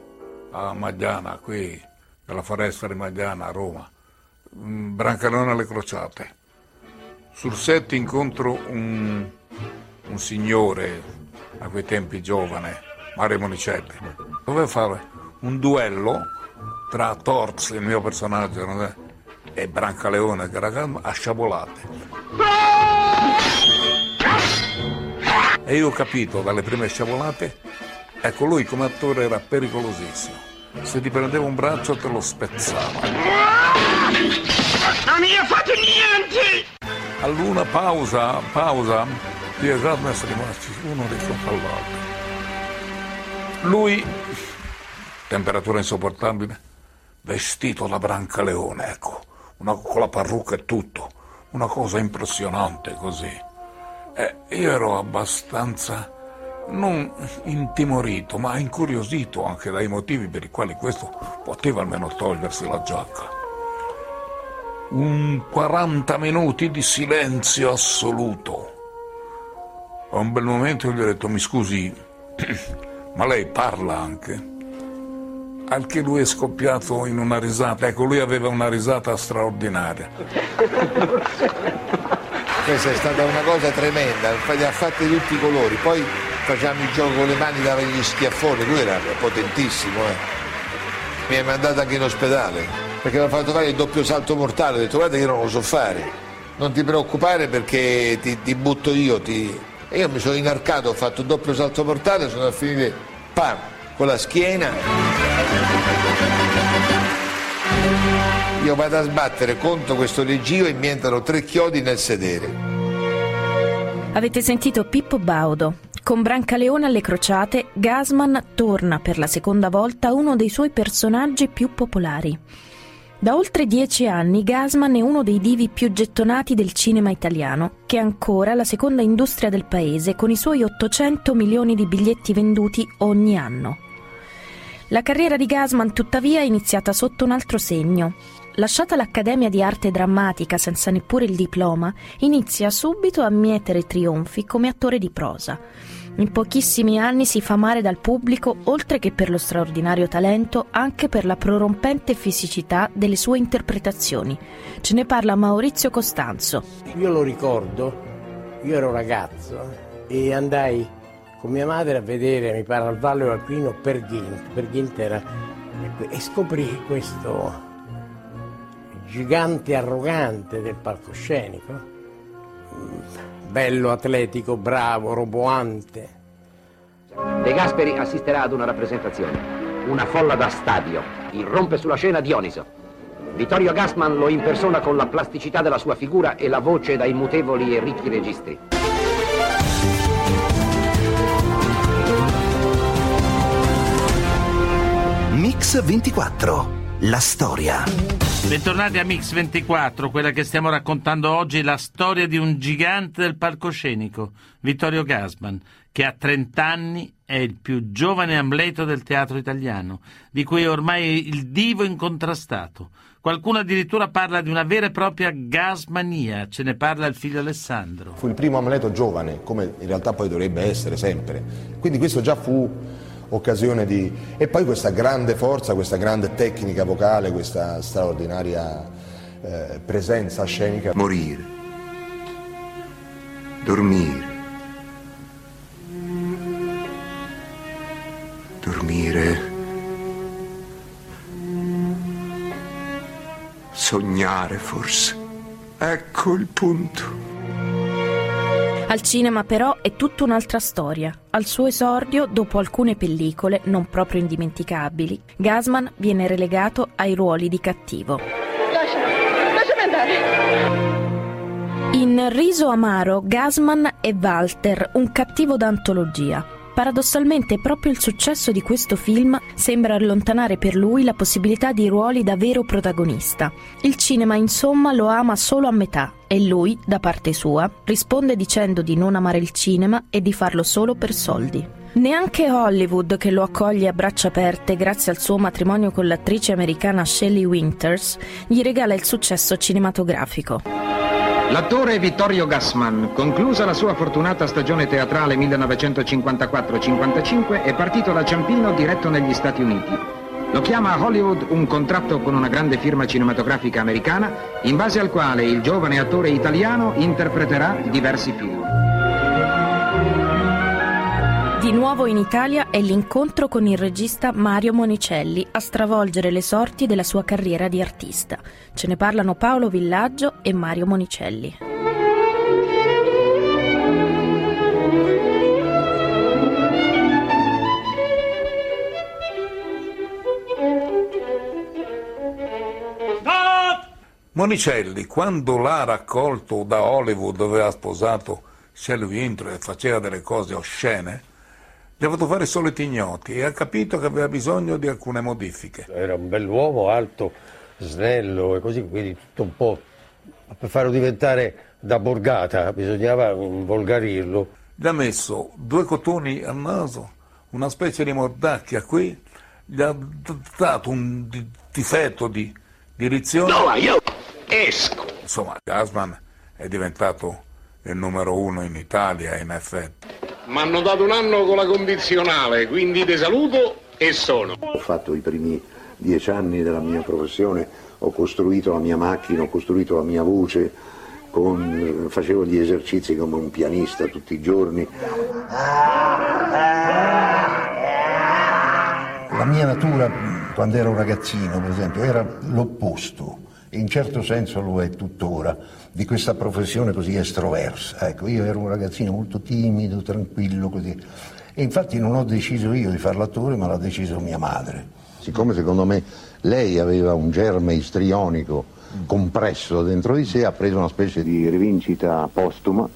a Magliana, qui nella foresta di Magliana a Roma. Mm, Brancaleone alle crociate. Sul set incontro un, un signore, a quei tempi giovane, Mario Monicelli. Doveva fare un duello tra Torz, il mio personaggio, e Brancaleone, che era a sciabolate. E io ho capito dalle prime sciabolate, ecco lui come attore era pericolosissimo. Se ti prendeva un braccio te lo spezzava. Non mi ha fatto niente! All'una pausa, pausa, e Gasman siamo rimasti uno di fronte all'altro. Lui, temperatura insopportabile, vestito da Brancaleone, ecco, una, con la parrucca e tutto, una cosa impressionante così. E io ero abbastanza, non intimorito, ma incuriosito anche dai motivi per i quali questo poteva almeno togliersi la giacca. Un 40 minuti di silenzio assoluto. A un bel momento gli ho detto, mi scusi, ma lei parla anche? Anche lui è scoppiato in una risata. Ecco, lui aveva una risata straordinaria. Questa è stata una cosa tremenda, li ha fatti tutti i colori. Poi facciamo il gioco con le mani, dava gli schiaffoni, lui era potentissimo. Eh. Mi ha mandato anche in ospedale, perché mi ha fatto fare il doppio salto mortale. Ho detto guarda che io non lo so fare. Non ti preoccupare perché ti, ti butto io, ti, e io mi sono inarcato, ho fatto un doppio salto mortale, sono a finire pam, con la schiena. Io vado a sbattere contro questo leggio e mi entrano tre chiodi nel sedere. Avete sentito Pippo Baudo. Con Brancaleone alle crociate, Gasman torna per la seconda volta uno dei suoi personaggi più popolari. Da oltre dieci anni Gasman è uno dei divi più gettonati del cinema italiano, che è ancora la seconda industria del paese con i suoi 800 milioni di biglietti venduti ogni anno. La carriera di Gasman tuttavia è iniziata sotto un altro segno. Lasciata l'Accademia di Arte Drammatica senza neppure il diploma, inizia subito a mietere trionfi come attore di prosa in pochissimi anni si fa amare dal pubblico, oltre che per lo straordinario talento, anche per la prorompente fisicità delle sue interpretazioni. Ce ne parla Maurizio Costanzo. Io lo ricordo, io ero ragazzo e andai con mia madre a vedere, mi pare, al Valle Alpino per Ghint. Per Ghint era, e scoprì questo gigante arrogante del palcoscenico bello, atletico, bravo, roboante. De Gasperi assisterà ad una rappresentazione. Una folla da stadio. Irrompe sulla scena Dioniso. Vittorio Gassman lo impersona con la plasticità della sua figura e la voce dai mutevoli e ricchi registri. Mix 24. La storia. Bentornati a Mix 24, quella che stiamo raccontando oggi è la storia di un gigante del palcoscenico, Vittorio Gasman, che a 30 anni è il più giovane Amleto del teatro italiano, di cui è ormai il divo incontrastato. Qualcuno addirittura parla di una vera e propria gasmania, ce ne parla il figlio Alessandro. Fu il primo Amleto giovane, come in realtà poi dovrebbe essere sempre. Quindi questo già fu occasione di... E poi questa grande forza, questa grande tecnica vocale, questa straordinaria eh, presenza scenica. Morire. Dormire. Dormire. Sognare forse. Ecco il punto. Al cinema però è tutta un'altra storia. Al suo esordio, dopo alcune pellicole non proprio indimenticabili, Gasman viene relegato ai ruoli di cattivo. Lasciami, lasciami andare. In Riso Amaro, Gasman è Walter, un cattivo d'antologia. Paradossalmente proprio il successo di questo film sembra allontanare per lui la possibilità di ruoli da vero protagonista. Il cinema insomma lo ama solo a metà e lui, da parte sua, risponde dicendo di non amare il cinema e di farlo solo per soldi. Neanche Hollywood, che lo accoglie a braccia aperte grazie al suo matrimonio con l'attrice americana Shelley Winters, gli regala il successo cinematografico. L'attore Vittorio Gassman, conclusa la sua fortunata stagione teatrale 1954-55, è partito da Ciampino diretto negli Stati Uniti. Lo chiama a Hollywood un contratto con una grande firma cinematografica americana, in base al quale il giovane attore italiano interpreterà diversi film. Di nuovo in Italia è l'incontro con il regista Mario Monicelli a stravolgere le sorti della sua carriera di artista. Ce ne parlano Paolo Villaggio e Mario Monicelli. Monicelli, quando l'ha raccolto da Hollywood dove aveva sposato Shelley Winter e faceva delle cose oscene, gli ha fatto fare i soliti ignoti e ha capito che aveva bisogno di alcune modifiche. Era un bell'uomo, alto, snello e così, quindi tutto un po'... Per farlo diventare da borgata bisognava volgarirlo. Gli ha messo due cotoni al naso, una specie di mordacchia qui, gli ha dato un di- difetto di direzione. No, io esco. Insomma, Gasman è diventato il numero uno in Italia, in effetti. Mi hanno dato un anno con la condizionale, quindi ti saluto e sono. Ho fatto i primi dieci anni della mia professione, ho costruito la mia macchina, ho costruito la mia voce, con- facevo gli esercizi come un pianista tutti i giorni. La mia natura, quando ero ragazzino, per esempio, era l'opposto, in certo senso lo è tuttora, di questa professione così estroversa. Ecco, io ero un ragazzino molto timido, tranquillo, così. E infatti non ho deciso io di fare l'attore, ma l'ha deciso mia madre. Siccome secondo me lei aveva un germe istrionico compresso dentro di sé, ha preso una specie di rivincita postuma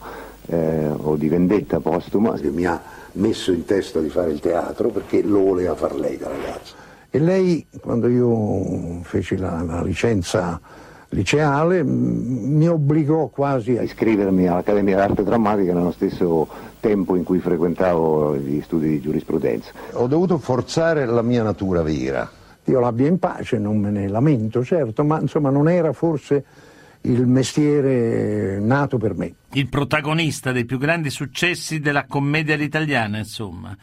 eh, o di vendetta postuma che mi ha messo in testa di fare il teatro perché lo voleva far lei da ragazzo. E lei, quando io feci la, la licenza liceale, mi obbligò quasi a iscrivermi all'Accademia d'Arte Drammatica nello stesso tempo in cui frequentavo gli studi di giurisprudenza. Ho dovuto forzare la mia natura vera. Dio l'abbia in pace, non me ne lamento, certo, ma insomma non era forse il mestiere nato per me. Il protagonista dei più grandi successi della commedia all'italiana, insomma.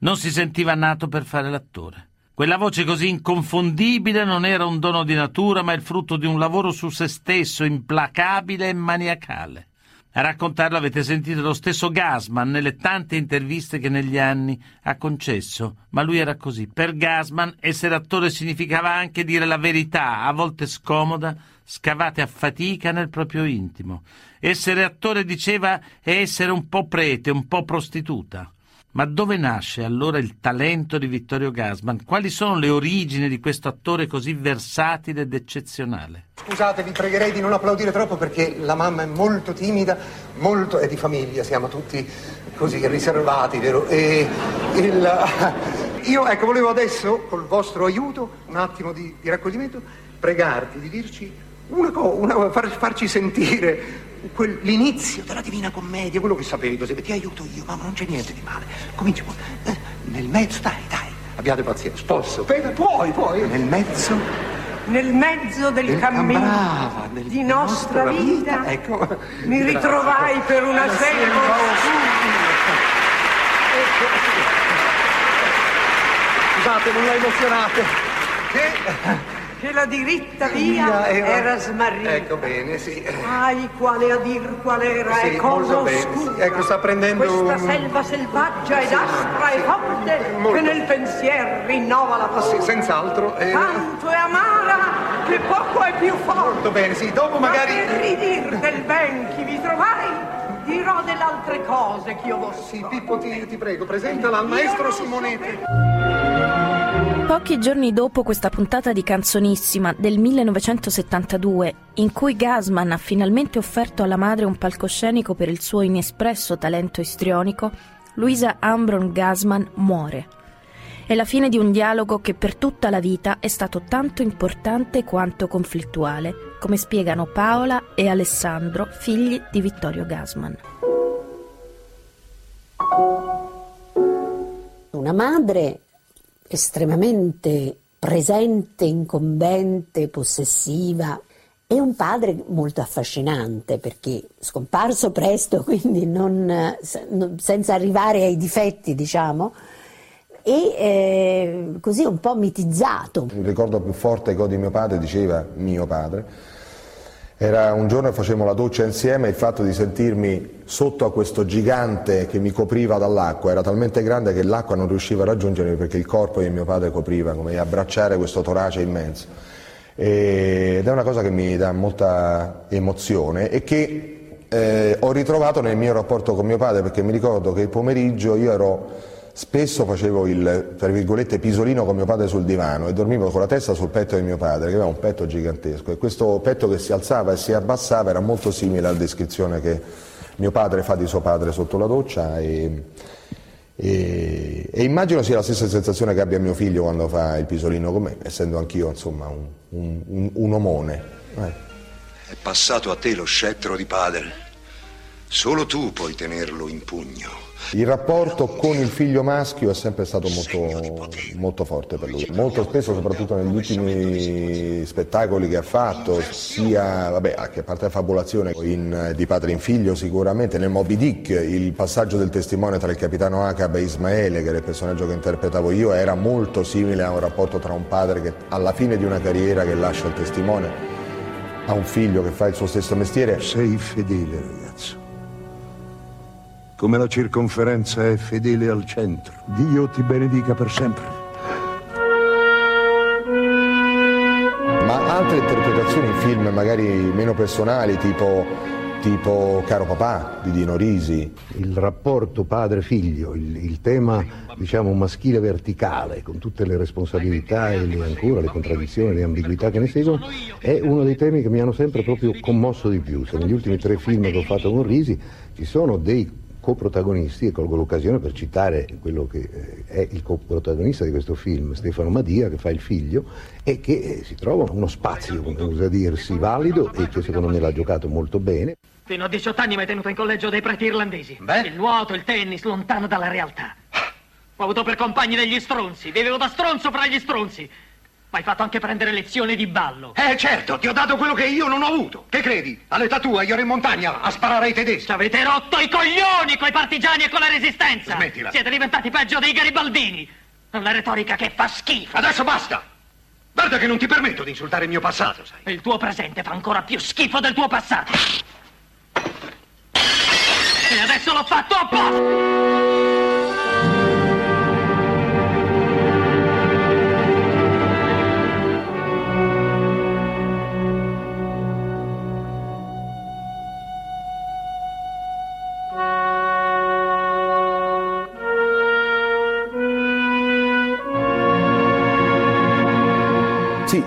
Non si sentiva nato per fare l'attore. Quella voce così inconfondibile non era un dono di natura, ma il frutto di un lavoro su se stesso, implacabile e maniacale. A raccontarlo avete sentito lo stesso Gasman nelle tante interviste che negli anni ha concesso, ma lui era così. Per Gasman essere attore significava anche dire la verità, a volte scomoda, scavate a fatica nel proprio intimo. Essere attore, diceva, è essere un po' prete, un po' prostituta. Ma dove nasce allora il talento di Vittorio Gasman? Quali sono le origini di questo attore così versatile ed eccezionale? Scusate, vi pregherei di non applaudire troppo perché la mamma è molto timida, molto è di famiglia, siamo tutti così riservati, vero? E il, io, ecco, volevo adesso, col vostro aiuto, un attimo di, di raccoglimento, pregarti di dirci una cosa, far, farci sentire quel- l'inizio della Divina Commedia, quello che sapevi così, ti aiuto io, mamma, non c'è niente di male. Cominci poi. Eh, nel mezzo, dai, dai, abbiate pazienza, posso? Aspetta, puoi, puoi. Nel mezzo Nel mezzo del del- cammino ah, brava, del- di nostra vita, ecco. mi ritrovai per una selva Scusate, non la emozionate. Che che la diritta Via era- era smarrita. Ecco bene, sì. Ai, quale a dir qual era Sì, e cosa molto oscura. sì. Ecco, sta prendendo Questa selva selvaggia ed aspra e forte che nel pensier rinnova la paura. Sì, senz'altro. eh, Tanto è amara che poco è più forte. Molto bene, sì, dopo magari- Ma per ridir del ben che vi trovai, dirò delle altre cose che io vossi. Sì, Pippo, ti, ti prego, presentala al maestro Simonetti. Pochi giorni dopo questa puntata di Canzonissima del 1972, in cui Gasman ha finalmente offerto alla madre un palcoscenico per il suo inespresso talento istrionico, Luisa Ambron Gasman muore. È la fine di un dialogo che per tutta la vita è stato tanto importante quanto conflittuale, come spiegano Paola e Alessandro, figli di Vittorio Gasman. madre estremamente presente, incombente, possessiva, e un padre molto affascinante perché scomparso presto, quindi non, senza arrivare ai difetti, diciamo, e eh, così un po' mitizzato. Il ricordo più forte che ho di mio padre, diceva mio padre, era un giorno che facevamo la doccia insieme e il fatto di sentirmi sotto a questo gigante che mi copriva dall'acqua era talmente grande che l'acqua non riusciva a raggiungermi perché il corpo di mio padre copriva, come abbracciare questo torace immenso. Ed è una cosa che mi dà molta emozione e che eh, ho ritrovato nel mio rapporto con mio padre perché mi ricordo che il pomeriggio io ero Spesso facevo il, tra virgolette, pisolino con mio padre sul divano e dormivo con la testa sul petto di mio padre, che aveva un petto gigantesco e questo petto che si alzava e si abbassava era molto simile alla descrizione che mio padre fa di suo padre sotto la doccia e, e, e immagino sia la stessa sensazione che abbia mio figlio quando fa il pisolino con me, essendo anch'io insomma un, un, un, un omone. Eh. È passato a te lo scettro di padre, solo tu puoi tenerlo in pugno. Il rapporto con il figlio maschio è sempre stato molto, molto, forte per lui, molto spesso soprattutto negli ultimi spettacoli che ha fatto, sia, vabbè, anche a parte la fabulazione in, di padre in figlio sicuramente, nel Moby Dick il passaggio del testimone tra il capitano Acab e Ismaele, che era il personaggio che interpretavo io, era molto simile a un rapporto tra un padre che alla fine di una carriera che lascia il testimone ha un figlio che fa il suo stesso mestiere. Sei fedele ragazzo come la circonferenza è fedele al centro. Dio ti benedica per sempre. Ma altre interpretazioni in film magari meno personali, tipo, tipo Caro papà di Dino Risi. Il rapporto padre-figlio, il, il tema diciamo maschile verticale, con tutte le responsabilità e le, ancora le contraddizioni, le ambiguità che ne seguono, è uno dei temi che mi hanno sempre proprio commosso di più. Se negli ultimi tre film che ho fatto con Risi ci sono dei coprotagonisti, e colgo l'occasione per citare quello che eh, è il coprotagonista di questo film, Stefano Madia, che fa il figlio, e che eh, si trova uno spazio, come usa dirsi, valido e che secondo me l'ha giocato molto bene. Fino a 18 anni mi hai tenuto in collegio dei preti irlandesi. Beh? Il nuoto, il tennis, lontano dalla realtà. Ho avuto per compagni degli stronzi, vivevo da stronzo fra gli stronzi. Ma hai fatto anche prendere lezioni di ballo. Eh, certo, ti ho dato quello che io non ho avuto. Che credi? All'età tua io ero in montagna a sparare ai tedeschi. Ci avete rotto i coglioni coi partigiani e con la resistenza. Smettila. Siete diventati peggio dei garibaldini. Una retorica che fa schifo. Adesso basta. Guarda che non ti permetto di insultare il mio passato, sai. Il tuo presente fa ancora più schifo del tuo passato. E adesso l'ho fatto apposta.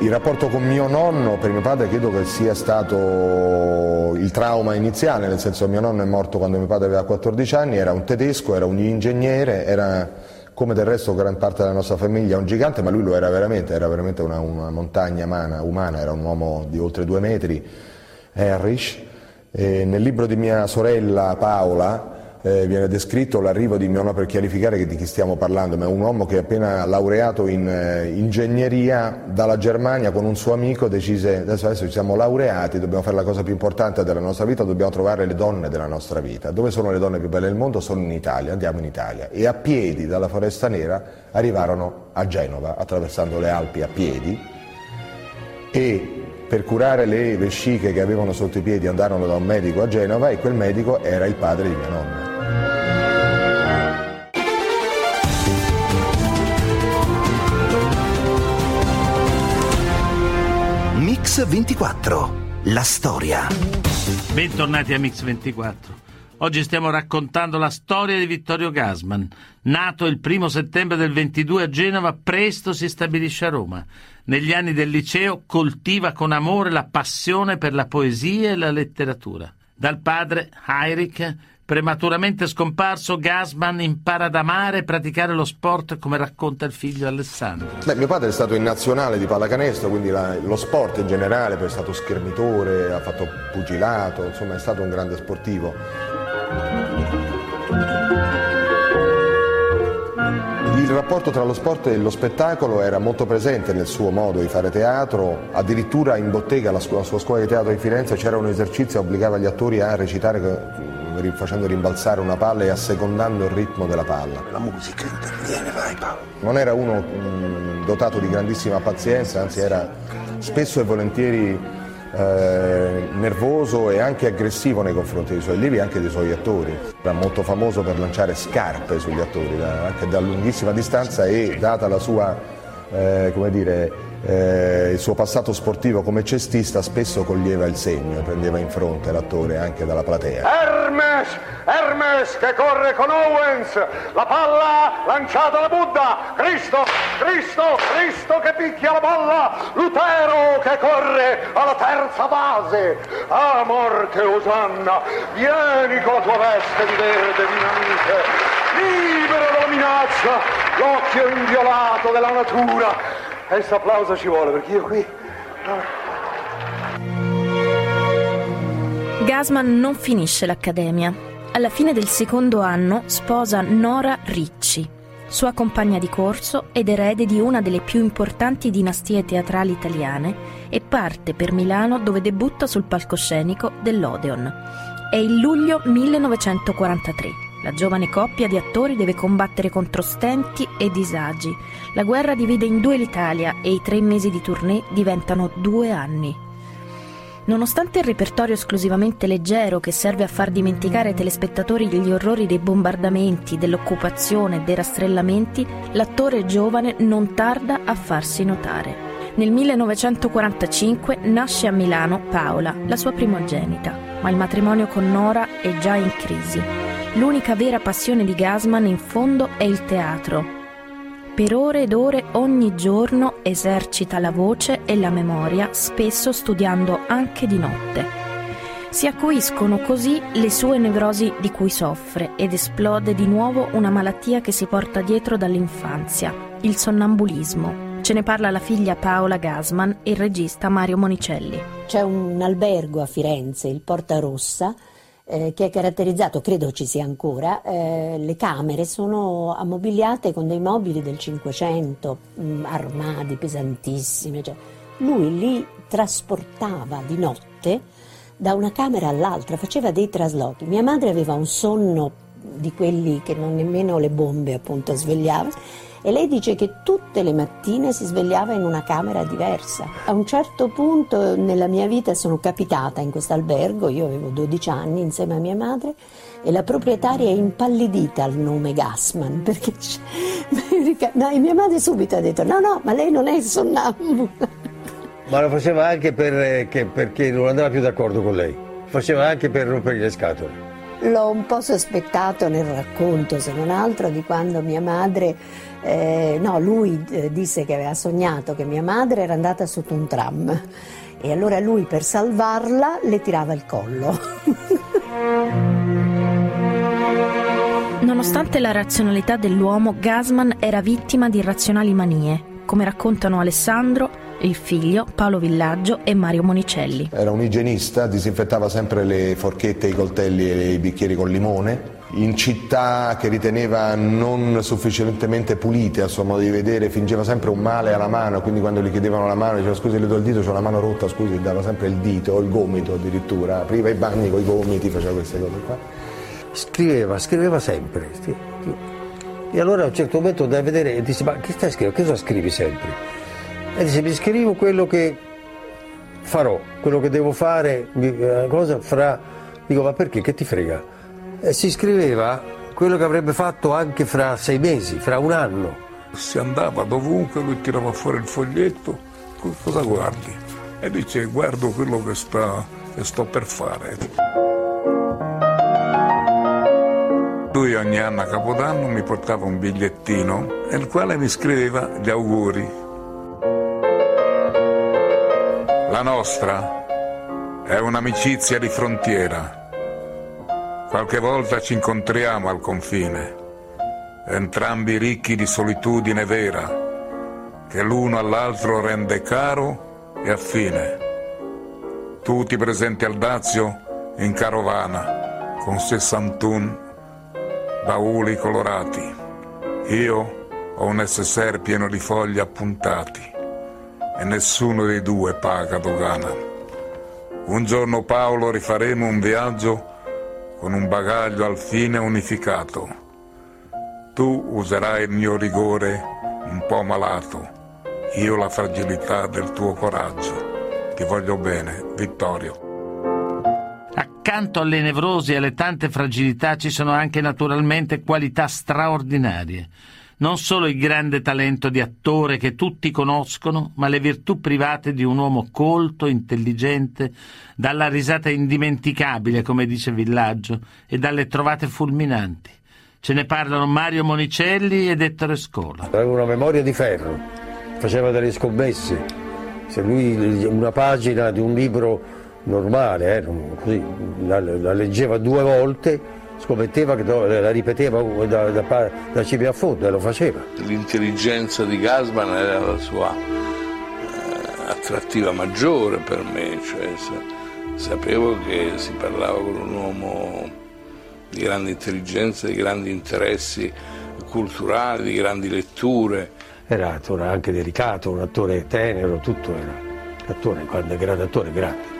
Il rapporto con mio nonno, per mio padre, credo che sia stato il trauma iniziale, nel senso che mio nonno è morto quando mio padre aveva 14 anni, era un tedesco, era un ingegnere, era come del resto gran parte della nostra famiglia un gigante, ma lui lo era veramente, era veramente una, una montagna umana, umana, era un uomo di oltre due metri, Erich. E nel libro di mia sorella Paola, eh, viene descritto l'arrivo di mio nonno per chiarificare di chi stiamo parlando, ma è un uomo che appena laureato in eh, ingegneria dalla Germania con un suo amico decise adesso, adesso ci siamo laureati, dobbiamo fare la cosa più importante della nostra vita, dobbiamo trovare le donne della nostra vita. Dove sono le donne più belle del mondo? Sono in Italia, andiamo in Italia. E a piedi dalla Foresta Nera arrivarono a Genova, attraversando le Alpi a piedi e per curare le vesciche che avevano sotto i piedi andarono da un medico a Genova e quel medico era il padre di mia nonna. Mix 24, la storia. Bentornati a Mix 24. Oggi stiamo raccontando la storia di Vittorio Gasman. Nato il primo settembre del 22 a Genova, presto si stabilisce a Roma. Negli anni del liceo coltiva con amore la passione per la poesia e la letteratura. Dal padre, Heinrich, Prematuramente scomparso, Gasman impara ad amare e praticare lo sport come racconta il figlio Alessandro. Beh, mio padre è stato in nazionale di pallacanestro, quindi la, lo sport in generale, poi è stato schermitore, ha fatto pugilato, insomma è stato un grande sportivo. il rapporto tra lo sport e lo spettacolo era molto presente nel suo modo di fare teatro, addirittura in bottega, la sua, la sua scuola di teatro di Firenze, c'era un esercizio che obbligava gli attori a recitare facendo rimbalzare una palla e assecondando il ritmo della palla. La musica interviene, vai Paolo. Non era uno mh, dotato di grandissima pazienza, anzi era spesso e volentieri eh, nervoso e anche aggressivo nei confronti dei suoi allievi e anche dei suoi attori. Era molto famoso per lanciare scarpe sugli attori, da, anche da lunghissima distanza e data la sua, eh, come dire, eh, il suo passato sportivo come cestista spesso coglieva il segno e prendeva in fronte l'attore anche dalla platea. Hermes! Hermes che corre con Owens! La palla lanciata da Buddha! Cristo! Cristo! Cristo che picchia la palla! Lutero che corre alla terza base! Amor che osanna! Vieni con la tua veste di verde dinamite! Libero dalla minaccia! L'occhio inviolato della natura! Questo applauso ci vuole perché io qui... Gasman non finisce l'accademia. Alla fine del secondo anno sposa Nora Ricci, sua compagna di corso ed erede di una delle più importanti dinastie teatrali italiane, e parte per Milano dove debutta sul palcoscenico dell'Odeon. È il luglio 1943. La giovane coppia di attori deve combattere contro stenti e disagi. La guerra divide in due l'Italia e i tre mesi di tournée diventano due anni. Nonostante il repertorio esclusivamente leggero che serve a far dimenticare ai telespettatori gli orrori dei bombardamenti, dell'occupazione e dei rastrellamenti, l'attore giovane non tarda a farsi notare. Nel 1945 nasce a Milano Paola, la sua primogenita, ma il matrimonio con Nora è già in crisi. L'unica vera passione di Gasman in fondo è il teatro. Per ore ed ore ogni giorno esercita la voce e la memoria, spesso studiando anche di notte. Si acuiscono così le sue nevrosi di cui soffre ed esplode di nuovo una malattia che si porta dietro dall'infanzia, il sonnambulismo. Ce ne parla la figlia Paola Gasman e il regista Mario Monicelli. C'è un albergo a Firenze, il Porta Rossa, eh, che è caratterizzato, credo ci sia ancora, eh, le camere sono ammobiliate con dei mobili del Cinquecento, mm, armadi pesantissimi. Cioè, lui li trasportava di notte da una camera all'altra, faceva dei traslochi. Mia madre aveva un sonno di quelli che non nemmeno le bombe appunto svegliavano e lei dice che tutte le mattine si svegliava in una camera diversa. A un certo punto nella mia vita sono capitata in questo albergo, io avevo 12 anni insieme a mia madre e la proprietaria è impallidita al nome Gassman perché no, e mia madre subito ha detto no no ma lei non è sonnambula. Ma lo faceva anche per, che, perché non andava più d'accordo con lei, faceva anche per rompere le scatole. L'ho un po' sospettato nel racconto, se non altro, di quando mia madre eh, no, lui eh, disse che aveva sognato che mia madre era andata sotto un tram e allora lui per salvarla le tirava il collo. Nonostante la razionalità dell'uomo, Gasman era vittima di irrazionali manie, come raccontano Alessandro, il figlio, Paolo Villaggio e Mario Monicelli. Era un igienista, disinfettava sempre le forchette, i coltelli e i bicchieri con limone in città che riteneva non sufficientemente pulite a suo modo di vedere, fingeva sempre un male alla mano, quindi quando gli chiedevano la mano diceva scusi le do il dito, c'ho la mano rotta, scusi, dava sempre il dito o il gomito addirittura, apriva i bagni con i gomiti, faceva queste cose qua. Scriveva, scriveva sempre. E allora a un certo momento da vedere e disse ma che stai scrivendo? Che cosa scrivi sempre? E dice mi scrivo quello che farò, quello che devo fare, eh, cosa fra... Dico ma perché? Che ti frega? E si scriveva quello che avrebbe fatto anche fra sei mesi, fra un anno. Si andava dovunque, lui tirava fuori il foglietto, cosa guardi? E dice guardo quello che, sta, che sto per fare. Lui ogni anno a Capodanno mi portava un bigliettino nel quale mi scriveva gli auguri. La nostra è un'amicizia di frontiera Qualche volta ci incontriamo al confine, entrambi ricchi di solitudine vera, che l'uno all'altro rende caro e affine. Tutti presenti al Dazio in carovana, con 61 bauli colorati. Io o un SSR pieno di fogli appuntati e nessuno dei due paga dogana. Un giorno Paolo rifaremo un viaggio con un bagaglio al fine unificato. Tu userai il mio rigore un po' malato, io la fragilità del tuo coraggio. Ti voglio bene, Vittorio. Accanto alle nevrosi e alle tante fragilità ci sono anche naturalmente qualità straordinarie. Non solo il grande talento di attore che tutti conoscono, ma le virtù private di un uomo colto, intelligente, dalla risata indimenticabile, come dice Villaggio, e dalle trovate fulminanti. Ce ne parlano Mario Monicelli ed Ettore Scola. Aveva una memoria di ferro, faceva delle scommesse. Se lui una pagina di un libro normale, eh, così, la, la leggeva due volte, scommetteva che la ripeteva da, da, da cime a fondo e lo faceva. L'intelligenza di Gasman era la sua eh, attrattiva maggiore per me, cioè, sapevo che si parlava con un uomo di grande intelligenza, di grandi interessi culturali, di grandi letture. Era un attore anche delicato, un attore tenero, tutto era un attore, quando grande attore, grande.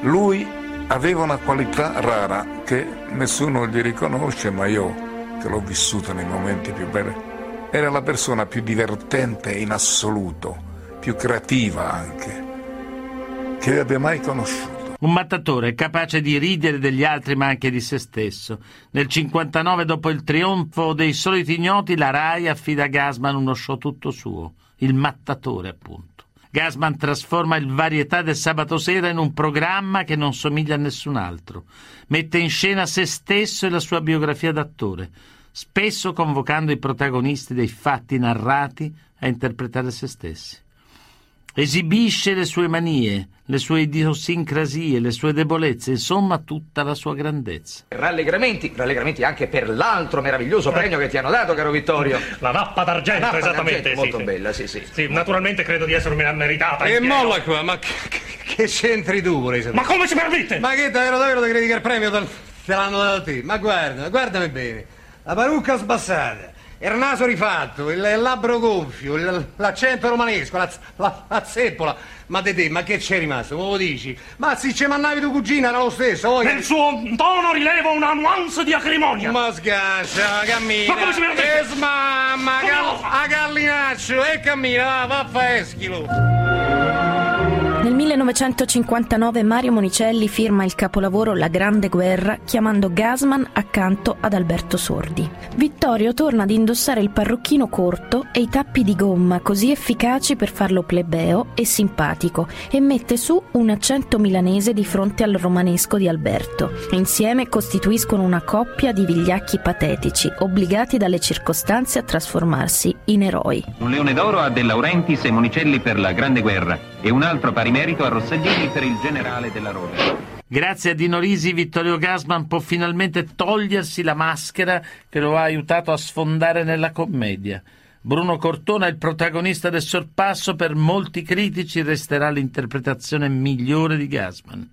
Lui aveva una qualità rara che nessuno gli riconosce, ma io, che l'ho vissuta nei momenti più belli, era la persona più divertente in assoluto, più creativa anche, che abbia mai conosciuto. Un mattatore capace di ridere degli altri ma anche di se stesso. Nel 59, dopo il trionfo dei soliti ignoti, la RAI affida a Gasman uno show tutto suo. Il mattatore, appunto. Gasman trasforma il varietà del sabato sera in un programma che non somiglia a nessun altro. Mette in scena se stesso e la sua biografia d'attore, spesso convocando i protagonisti dei fatti narrati a interpretare se stessi. Esibisce le sue manie, le sue idiosincrasie, le sue debolezze, insomma tutta la sua grandezza. Rallegramenti, rallegramenti anche per l'altro meraviglioso Eh. premio che ti hanno dato, caro Vittorio. La nappa d'argento, La nappa esattamente. d'argento, sì, molto sì. bella, sì, sì. Sì, naturalmente credo di essermela meritata. E molla qua, ma che, che- c'entri tu, vorrei sapere? Ma come si permette? Ma che davvero davvero credi che il premio te, te l'hanno dato te? Ma guarda, guardami bene. La parrucca sbassata, il naso rifatto, il, il labbro gonfio, il- l'accento romanesco, la, la, la zeppola. Ma di te, ma che c'è rimasto? Come lo dici? Ma se ci mannavi tu cugina era lo stesso. poi- Nel suo tono rilevo una nuance di acrimonia. Ma sgascia, cammina. Ma come si permette? E smamma, Come gal- no? a gallinaccio, e cammina, va, va a fa eschilo. Nel 1959 Mario Monicelli firma il capolavoro La Grande Guerra chiamando Gasman accanto ad Alberto Sordi. Vittorio torna ad indossare il parrucchino corto e i tappi di gomma così efficaci per farlo plebeo e simpatico e mette su un accento milanese di fronte al romanesco di Alberto. Insieme costituiscono una coppia di vigliacchi patetici, obbligati dalle circostanze a trasformarsi in eroi. Un leone d'oro a De Laurentiis e Monicelli per la Grande Guerra e un altro pari merito a Rossaglini per il generale della Rosa. Grazie a Dino Risi, Vittorio Gasman può finalmente togliersi la maschera che lo ha aiutato a sfondare nella commedia. Bruno Cortona, il protagonista del sorpasso, per molti critici resterà l'interpretazione migliore di Gasman.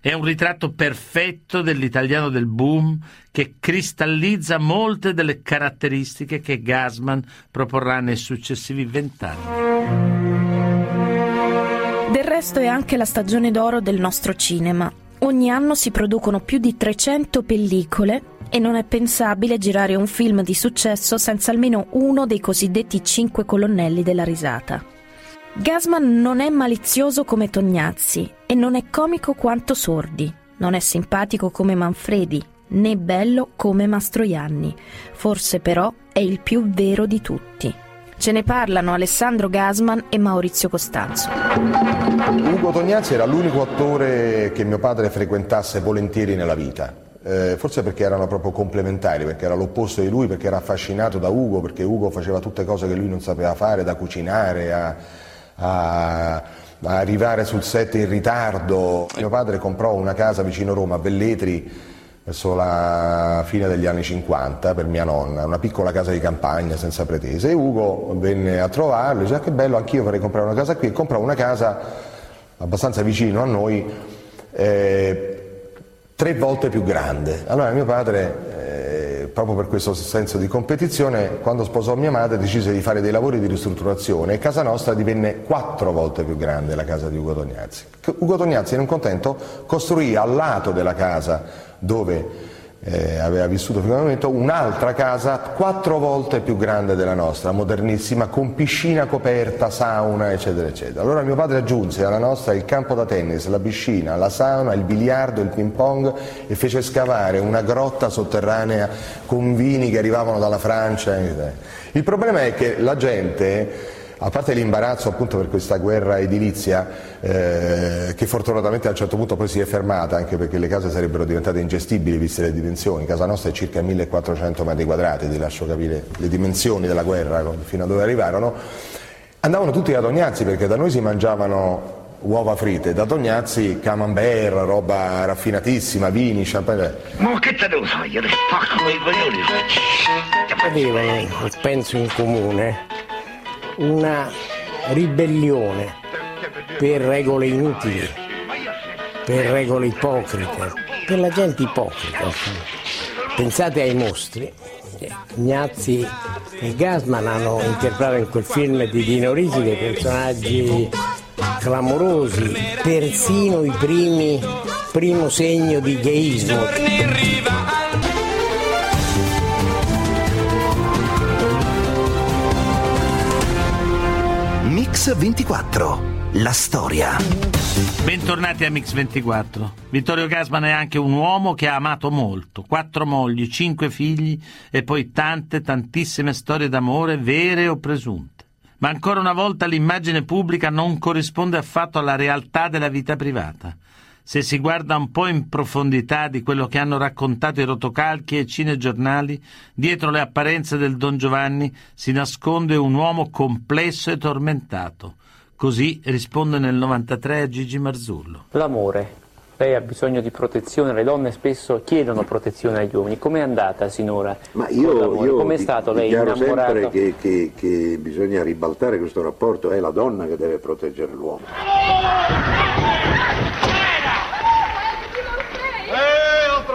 È un ritratto perfetto dell'italiano del boom che cristallizza molte delle caratteristiche che Gasman proporrà nei successivi vent'anni. Del resto è anche la stagione d'oro del nostro cinema. Ogni anno si producono più di 300 pellicole e non è pensabile girare un film di successo senza almeno uno dei cosiddetti cinque colonnelli della risata. Gasman non è malizioso come Tognazzi e non è comico quanto Sordi, non è simpatico come Manfredi, né bello come Mastroianni. Forse però è il più vero di tutti. Ce ne parlano Alessandro Gasman e Maurizio Costanzo. Ugo Tognazzi era l'unico attore che mio padre frequentasse volentieri nella vita. Eh, forse perché erano proprio complementari, perché era l'opposto di lui, perché era affascinato da Ugo, perché Ugo faceva tutte cose che lui non sapeva fare, da cucinare a, a- a arrivare sul set in ritardo. Mio padre comprò una casa vicino Roma, a Velletri, verso la fine degli anni 50 per mia nonna, una piccola casa di campagna senza pretese. E Ugo venne a trovarlo, dice "Ah, che bello, anch'io vorrei comprare una casa qui, e comprò una casa abbastanza vicino a noi, eh, tre volte più grande. Allora mio padre, eh, proprio per questo senso di competizione, quando sposò mia madre decise di fare dei lavori di ristrutturazione e casa nostra divenne quattro volte più grande la casa di Ugo Tognazzi. Ugo Tognazzi, non contento, costruì al lato della casa dove eh, aveva vissuto fino al momento, un'altra casa quattro volte più grande della nostra, modernissima, con piscina coperta, sauna, eccetera, eccetera. Allora mio padre aggiunse alla nostra il campo da tennis, la piscina, la sauna, il biliardo, il ping pong e fece scavare una grotta sotterranea con vini che arrivavano dalla Francia. Il problema è che la gente a parte l'imbarazzo appunto per questa guerra edilizia eh, che fortunatamente a un certo punto poi si è fermata anche perché le case sarebbero diventate ingestibili viste le dimensioni, casa nostra è circa 1400 metri quadrati, ti lascio capire le dimensioni della guerra fino a dove arrivarono, andavano tutti da Tognazzi perché da noi si mangiavano uova fritte, da Tognazzi camembert, roba raffinatissima, vini, champagne. Ma che te devo fare? Spacco i coglioni. Avevano, penso in comune, una ribellione per regole inutili, per regole ipocrite, per la gente ipocrita. Pensate ai mostri. Ignazzi e Gasman hanno interpretato in quel film di Dino Risi dei personaggi clamorosi, persino i primi primo segno di gayismo. Mix 24. La storia. Bentornati a Mix 24. Vittorio Gasman è anche un uomo che ha amato molto, quattro mogli, cinque figli e poi tante, tantissime storie d'amore vere o presunte. Ma ancora una volta l'immagine pubblica non corrisponde affatto alla realtà della vita privata se si guarda un po' in profondità di quello che hanno raccontato i rotocalchi e i cinegiornali, dietro le apparenze del Don Giovanni si nasconde un uomo complesso e tormentato. Così risponde nel 93 a Gigi Marzullo. L'amore. Lei ha bisogno di protezione, le donne spesso chiedono protezione agli uomini. Com'è andata sinora? Ma io, io Com'è stato lei innamorato? sempre che, che, che bisogna ribaltare questo rapporto, è la donna che deve proteggere l'uomo.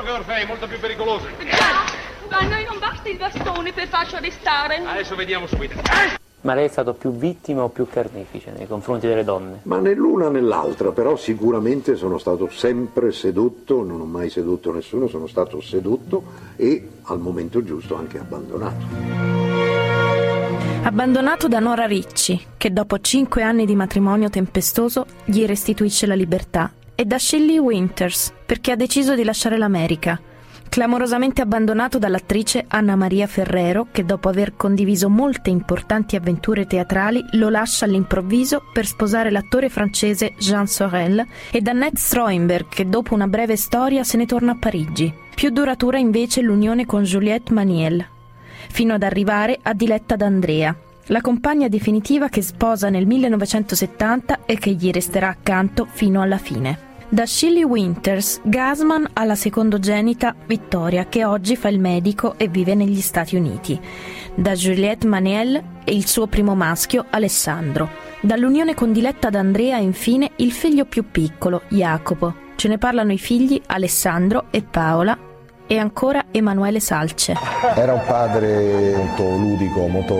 Orfei, molto più pericolose. Ma a noi non basta il bastone per farci arrestare. Adesso vediamo subito. Ma lei è stato più vittima o più carnefice nei confronti delle donne? Ma né l'una né l'altra, però sicuramente sono stato sempre sedotto, non ho mai sedotto nessuno, sono stato sedotto e al momento giusto anche abbandonato. Abbandonato da Nora Ricci, che dopo cinque anni di matrimonio tempestoso gli restituisce la libertà e da Shelley Winters perché ha deciso di lasciare l'America. Clamorosamente abbandonato dall'attrice Anna Maria Ferrero, che dopo aver condiviso molte importanti avventure teatrali lo lascia all'improvviso per sposare l'attore francese Jean Sorel, e da Annette Stroimberg, che dopo una breve storia se ne torna a Parigi. Più duratura invece l'unione con Juliette Maniel, fino ad arrivare a Diletta D'Andrea, la compagna definitiva che sposa nel 1970 e che gli resterà accanto fino alla fine. Da Shelley Winters, Gasman ha la secondogenita Vittoria, che oggi fa il medico e vive negli Stati Uniti. Da Juliette Maniel e il suo primo maschio, Alessandro. Dall'unione con Diletta d'Andrea, infine, il figlio più piccolo, Jacopo. Ce ne parlano i figli Alessandro e Paola, e ancora Emanuele Salce. Era un padre molto ludico, molto,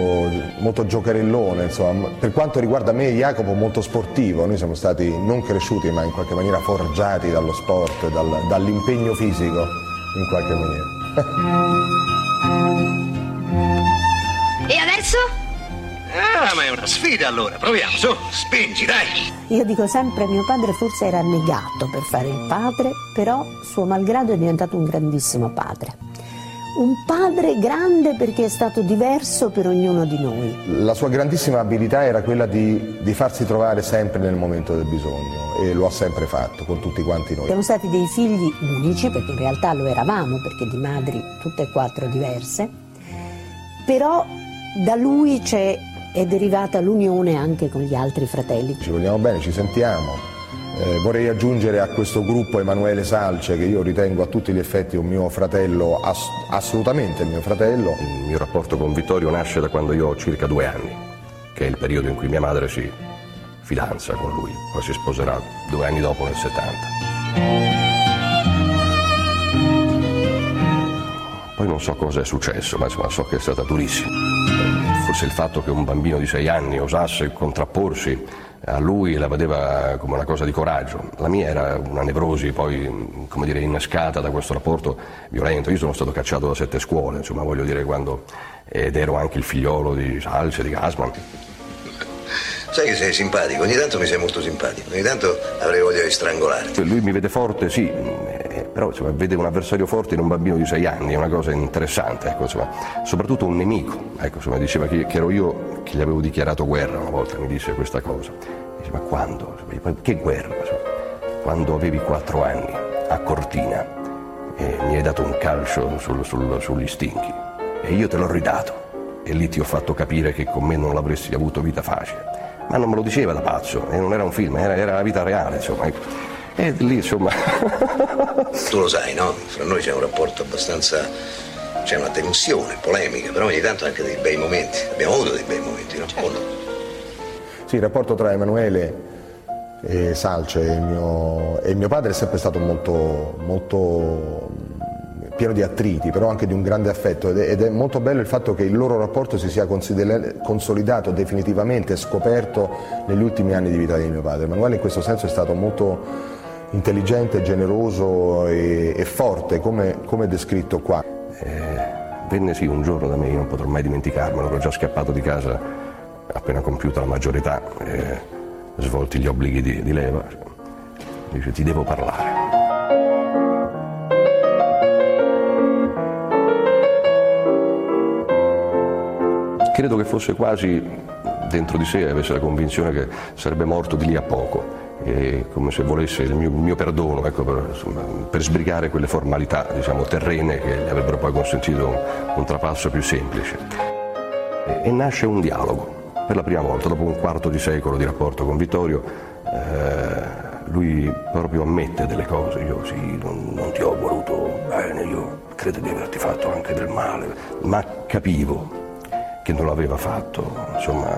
molto giocherellone, insomma. per quanto riguarda me e Jacopo molto sportivo, noi siamo stati non cresciuti ma in qualche maniera forgiati dallo sport, dal, dall'impegno fisico in qualche maniera. E adesso? Ah, ma è una sfida allora, proviamo, su, spingi, dai. Io dico sempre mio padre forse era negato per fare il padre, però suo malgrado è diventato un grandissimo padre. Un padre grande perché è stato diverso per ognuno di noi. La sua grandissima abilità era quella di, di farsi trovare sempre nel momento del bisogno e lo ha sempre fatto con tutti quanti noi. Siamo stati dei figli unici, perché in realtà lo eravamo, perché di madri tutte e quattro diverse, però da lui c'è è derivata l'unione anche con gli altri fratelli. Ci vogliamo bene, ci sentiamo. Eh, vorrei aggiungere a questo gruppo Emanuele Salce, che io ritengo a tutti gli effetti un mio fratello, ass- assolutamente il mio fratello. Il mio rapporto con Vittorio nasce da quando io ho circa due anni, che è il periodo in cui mia madre si fidanza con lui, poi si sposerà due anni dopo nel 70. Poi non non so cosa è successo, ma insomma so che è stata durissima. Forse il fatto che un bambino di sei anni osasse contrapporsi a lui la vedeva come una cosa di coraggio. La mia era una nevrosi poi, come dire, innescata da questo rapporto violento. Io sono stato cacciato da sette scuole, insomma, voglio dire, quando... ed ero anche il figliolo di Salce, di Gasman. Sai che sei simpatico, ogni tanto mi sei molto simpatico, ogni tanto avrei voglia di strangolarti. Lui mi vede forte, sì, eh, però insomma, vede un avversario forte in un bambino di sei anni, è una cosa interessante, ecco, insomma, soprattutto un nemico. Ecco, insomma, diceva che, che, ero io che gli avevo dichiarato guerra una volta, mi disse questa cosa. Dice, ma quando? Che guerra? Quando avevi quattro anni, a Cortina, e mi hai dato un calcio sul, sul, sugli stinchi e io te l'ho ridato e lì ti ho fatto capire che con me non l'avresti avuto vita facile ma non me lo diceva da pazzo, e non era un film, era, era la vita reale, insomma. E lì, insomma... tu lo sai, no? Fra noi c'è un rapporto abbastanza... c'è una tensione, polemica, però ogni tanto anche dei bei momenti. Abbiamo avuto dei bei momenti, no? Certo. Sì, il rapporto tra Emanuele e Salce e mio, e mio padre è sempre stato molto, molto pieno di attriti, però anche di un grande affetto ed è, molto bello il fatto che il loro rapporto si sia consolidato definitivamente scoperto negli ultimi anni di vita di mio padre. Emanuele in questo senso è stato molto intelligente, generoso e, e forte, come, come descritto qua. Eh, venne sì un giorno da me, io non potrò mai dimenticarmelo, ero già scappato di casa appena compiuta la maggiore età, eh, svolti gli obblighi di, di leva, dice ti devo parlare. Credo che fosse quasi dentro di sé, avesse la convinzione che sarebbe morto di lì a poco. E come se volesse il mio, il mio perdono ecco, per, insomma, per, sbrigare quelle formalità diciamo, terrene che gli avrebbero poi consentito un, un trapasso più semplice. E, e, nasce un dialogo. Per la prima volta, dopo un quarto di secolo di rapporto con Vittorio, eh, lui proprio ammette delle cose. Io sì, non, non ti ho voluto bene, io credo di averti fatto anche del male, ma capivo che non l'aveva fatto, insomma,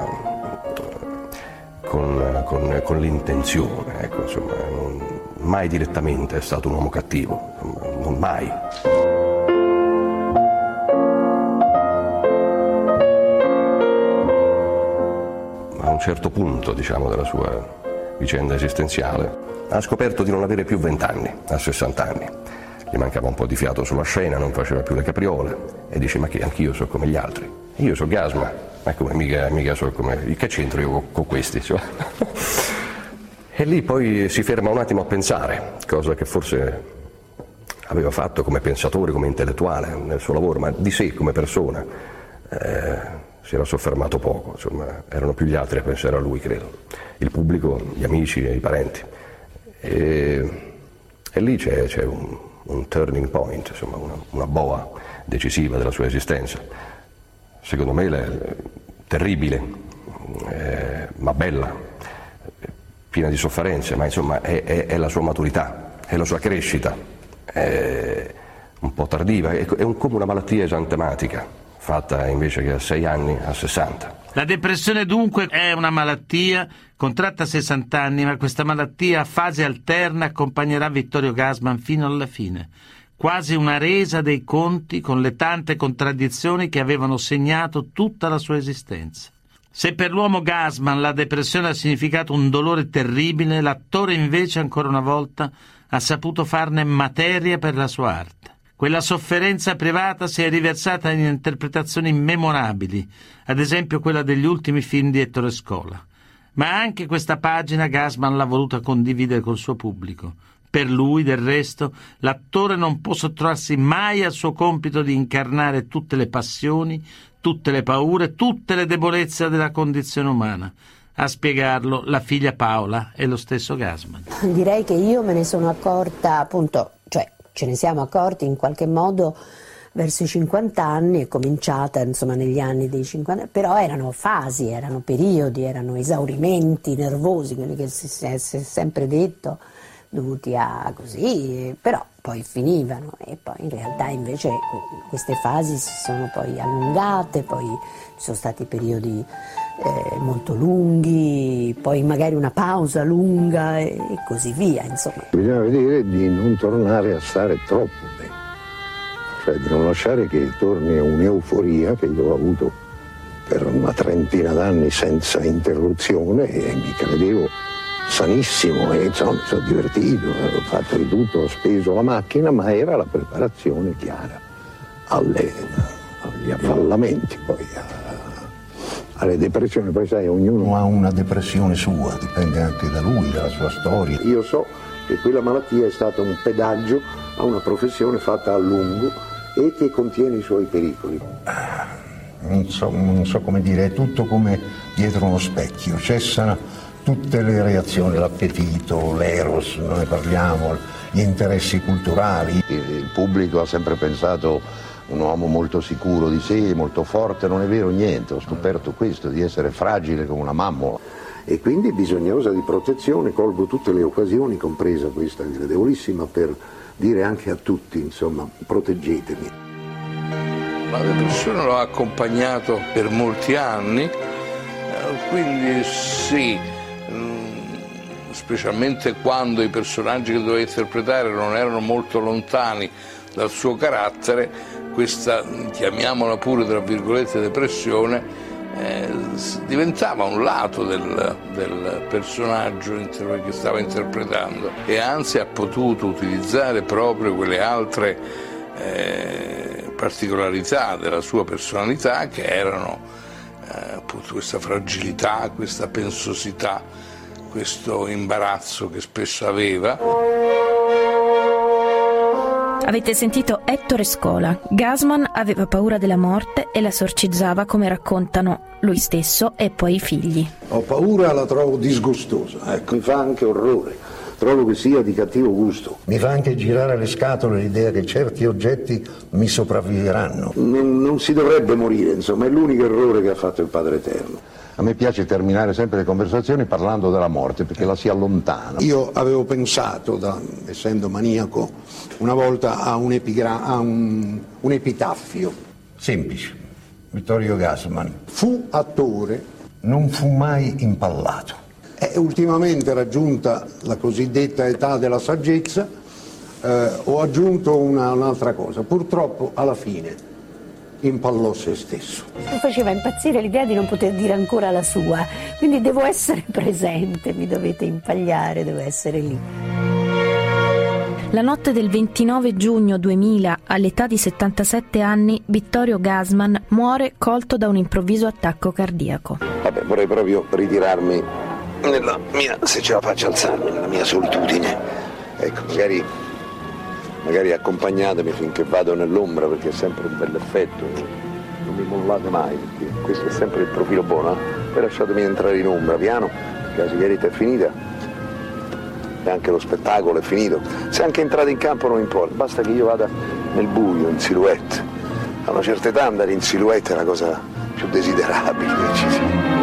con, con, con l'intenzione, ecco, insomma, non, mai direttamente è stato un uomo cattivo, non mai. A un certo punto, diciamo, della sua vicenda esistenziale, ha scoperto di non avere più vent'anni, a 60 anni. Gli mancava un po' di fiato sulla scena, non faceva più le capriole e dice ma che anch'io sono come gli altri. Io sono Gasma, ma come mica, mica so come. Che c'entro io con, con questi? Cioè. e lì poi si ferma un attimo a pensare, cosa che forse aveva fatto come pensatore, come intellettuale nel suo lavoro, ma di sé come persona. Eh, si era soffermato poco, insomma, erano più gli altri a pensare a lui, credo. Il pubblico, gli amici e i parenti. E, e lì c'è, c'è un, un, turning point, insomma, una, una boa decisiva della sua esistenza secondo me è terribile, eh, ma bella, piena di sofferenze, ma insomma è, è, è, la sua maturità, è la sua crescita, è un po' tardiva, è, un, come una malattia esantematica, fatta invece che a 6 anni, a 60. La depressione dunque è una malattia contratta a 60 anni, ma questa malattia a fase alterna accompagnerà Vittorio Gasman fino alla fine quasi una resa dei conti con le tante contraddizioni che avevano segnato tutta la sua esistenza. Se per l'uomo Gasman la depressione ha significato un dolore terribile, l'attore invece ancora una volta ha saputo farne materia per la sua arte. Quella sofferenza privata si è riversata in interpretazioni memorabili, ad esempio quella degli ultimi film di Ettore Scola. Ma anche questa pagina Gasman l'ha voluta condividere col suo pubblico. Per lui, del resto, l'attore non può sottrarsi mai al suo compito di incarnare tutte le passioni, tutte le paure, tutte le debolezze della condizione umana. A spiegarlo la figlia Paola e lo stesso Gasman. Direi che io me ne sono accorta, appunto, cioè ce ne siamo accorti in qualche modo verso i 50 anni, è cominciata insomma negli anni dei 50, però erano fasi, erano periodi, erano esaurimenti nervosi, quelli che si, si è sempre detto dovuti a così, però poi finivano e poi in realtà invece queste fasi si sono poi allungate, poi ci sono stati periodi eh, molto lunghi, poi magari una pausa lunga e, e così via, insomma. Bisogna vedere di non tornare a stare troppo bene. cioè di non lasciare che torni un'euforia che io ho avuto per una trentina d'anni senza interruzione e mi credevo sanissimo e insomma mi sono divertito, ho fatto di tutto, ho speso la macchina, ma era la preparazione chiara alle, agli affollamenti, poi alle depressioni, poi sai ognuno ha una depressione sua, dipende anche da lui, dalla sua storia. Io so che quella malattia è stata un pedaggio a una professione fatta a lungo e che contiene i suoi pericoli. Non so, non so come dire, è tutto come dietro uno specchio, cessano tutte le reazioni, l'appetito, l'eros, non ne parliamo, gli interessi culturali. Il pubblico ha sempre pensato un uomo molto sicuro di sé, molto forte, non è vero niente, ho scoperto questo, di essere fragile come una mammola. E quindi bisognosa di protezione, colgo tutte le occasioni, compresa questa gradevolissima, per dire anche a tutti, insomma, proteggetemi. La depressione l'ho accompagnato per molti anni, eh, quindi sì, specialmente quando i personaggi che doveva interpretare non erano molto lontani dal suo carattere, questa, chiamiamola pure tra virgolette, depressione, eh, diventava un lato del, del personaggio che stava interpretando. E anzi ha potuto utilizzare proprio quelle altre eh, particolarità della sua personalità che erano eh, appunto questa fragilità, questa pensosità, questo imbarazzo che spesso aveva. Avete sentito Ettore Scola. Gasman aveva paura della morte e la sorcizzava come raccontano lui stesso e poi i figli. Ho paura, la trovo disgustosa, ecco, mi fa anche orrore. Trovo che sia di cattivo gusto. Mi fa anche girare le scatole l'idea che certi oggetti mi sopravviveranno. Non, non si dovrebbe morire, insomma, è l'unico errore che ha fatto il Padre Eterno. A me piace terminare sempre le conversazioni parlando della morte perché la si allontana. Io avevo pensato, da, essendo maniaco, una volta a un, epigra- a un, un epitaffio. Semplice. Vittorio Gassman. Fu attore. Non fu mai impallato. È ultimamente raggiunta la cosiddetta età della saggezza, eh, ho aggiunto una, un'altra cosa. Purtroppo alla fine impallò se stesso. Mi faceva impazzire l'idea di non poter dire ancora la sua, quindi devo essere presente, mi dovete impagliare, devo essere lì. La notte del 29 giugno 2000, all'età di 77 anni, Vittorio Gasman muore colto da un improvviso attacco cardiaco. Vabbè, vorrei proprio ritirarmi nella mia, se ce la faccio alzarmi, nella mia solitudine. Ecco, magari magari accompagnatemi finché vado nell'ombra perché è sempre un bel effetto, non mi mollate mai, perché questo è sempre il profilo buono, poi lasciatemi entrare in ombra piano, la sigaretta è finita. E anche lo spettacolo è finito, se anche entrate in campo non importa, basta che io vada nel buio, in silhouette, a una certa età andare in silhouette è la cosa più desiderabile che ci sia.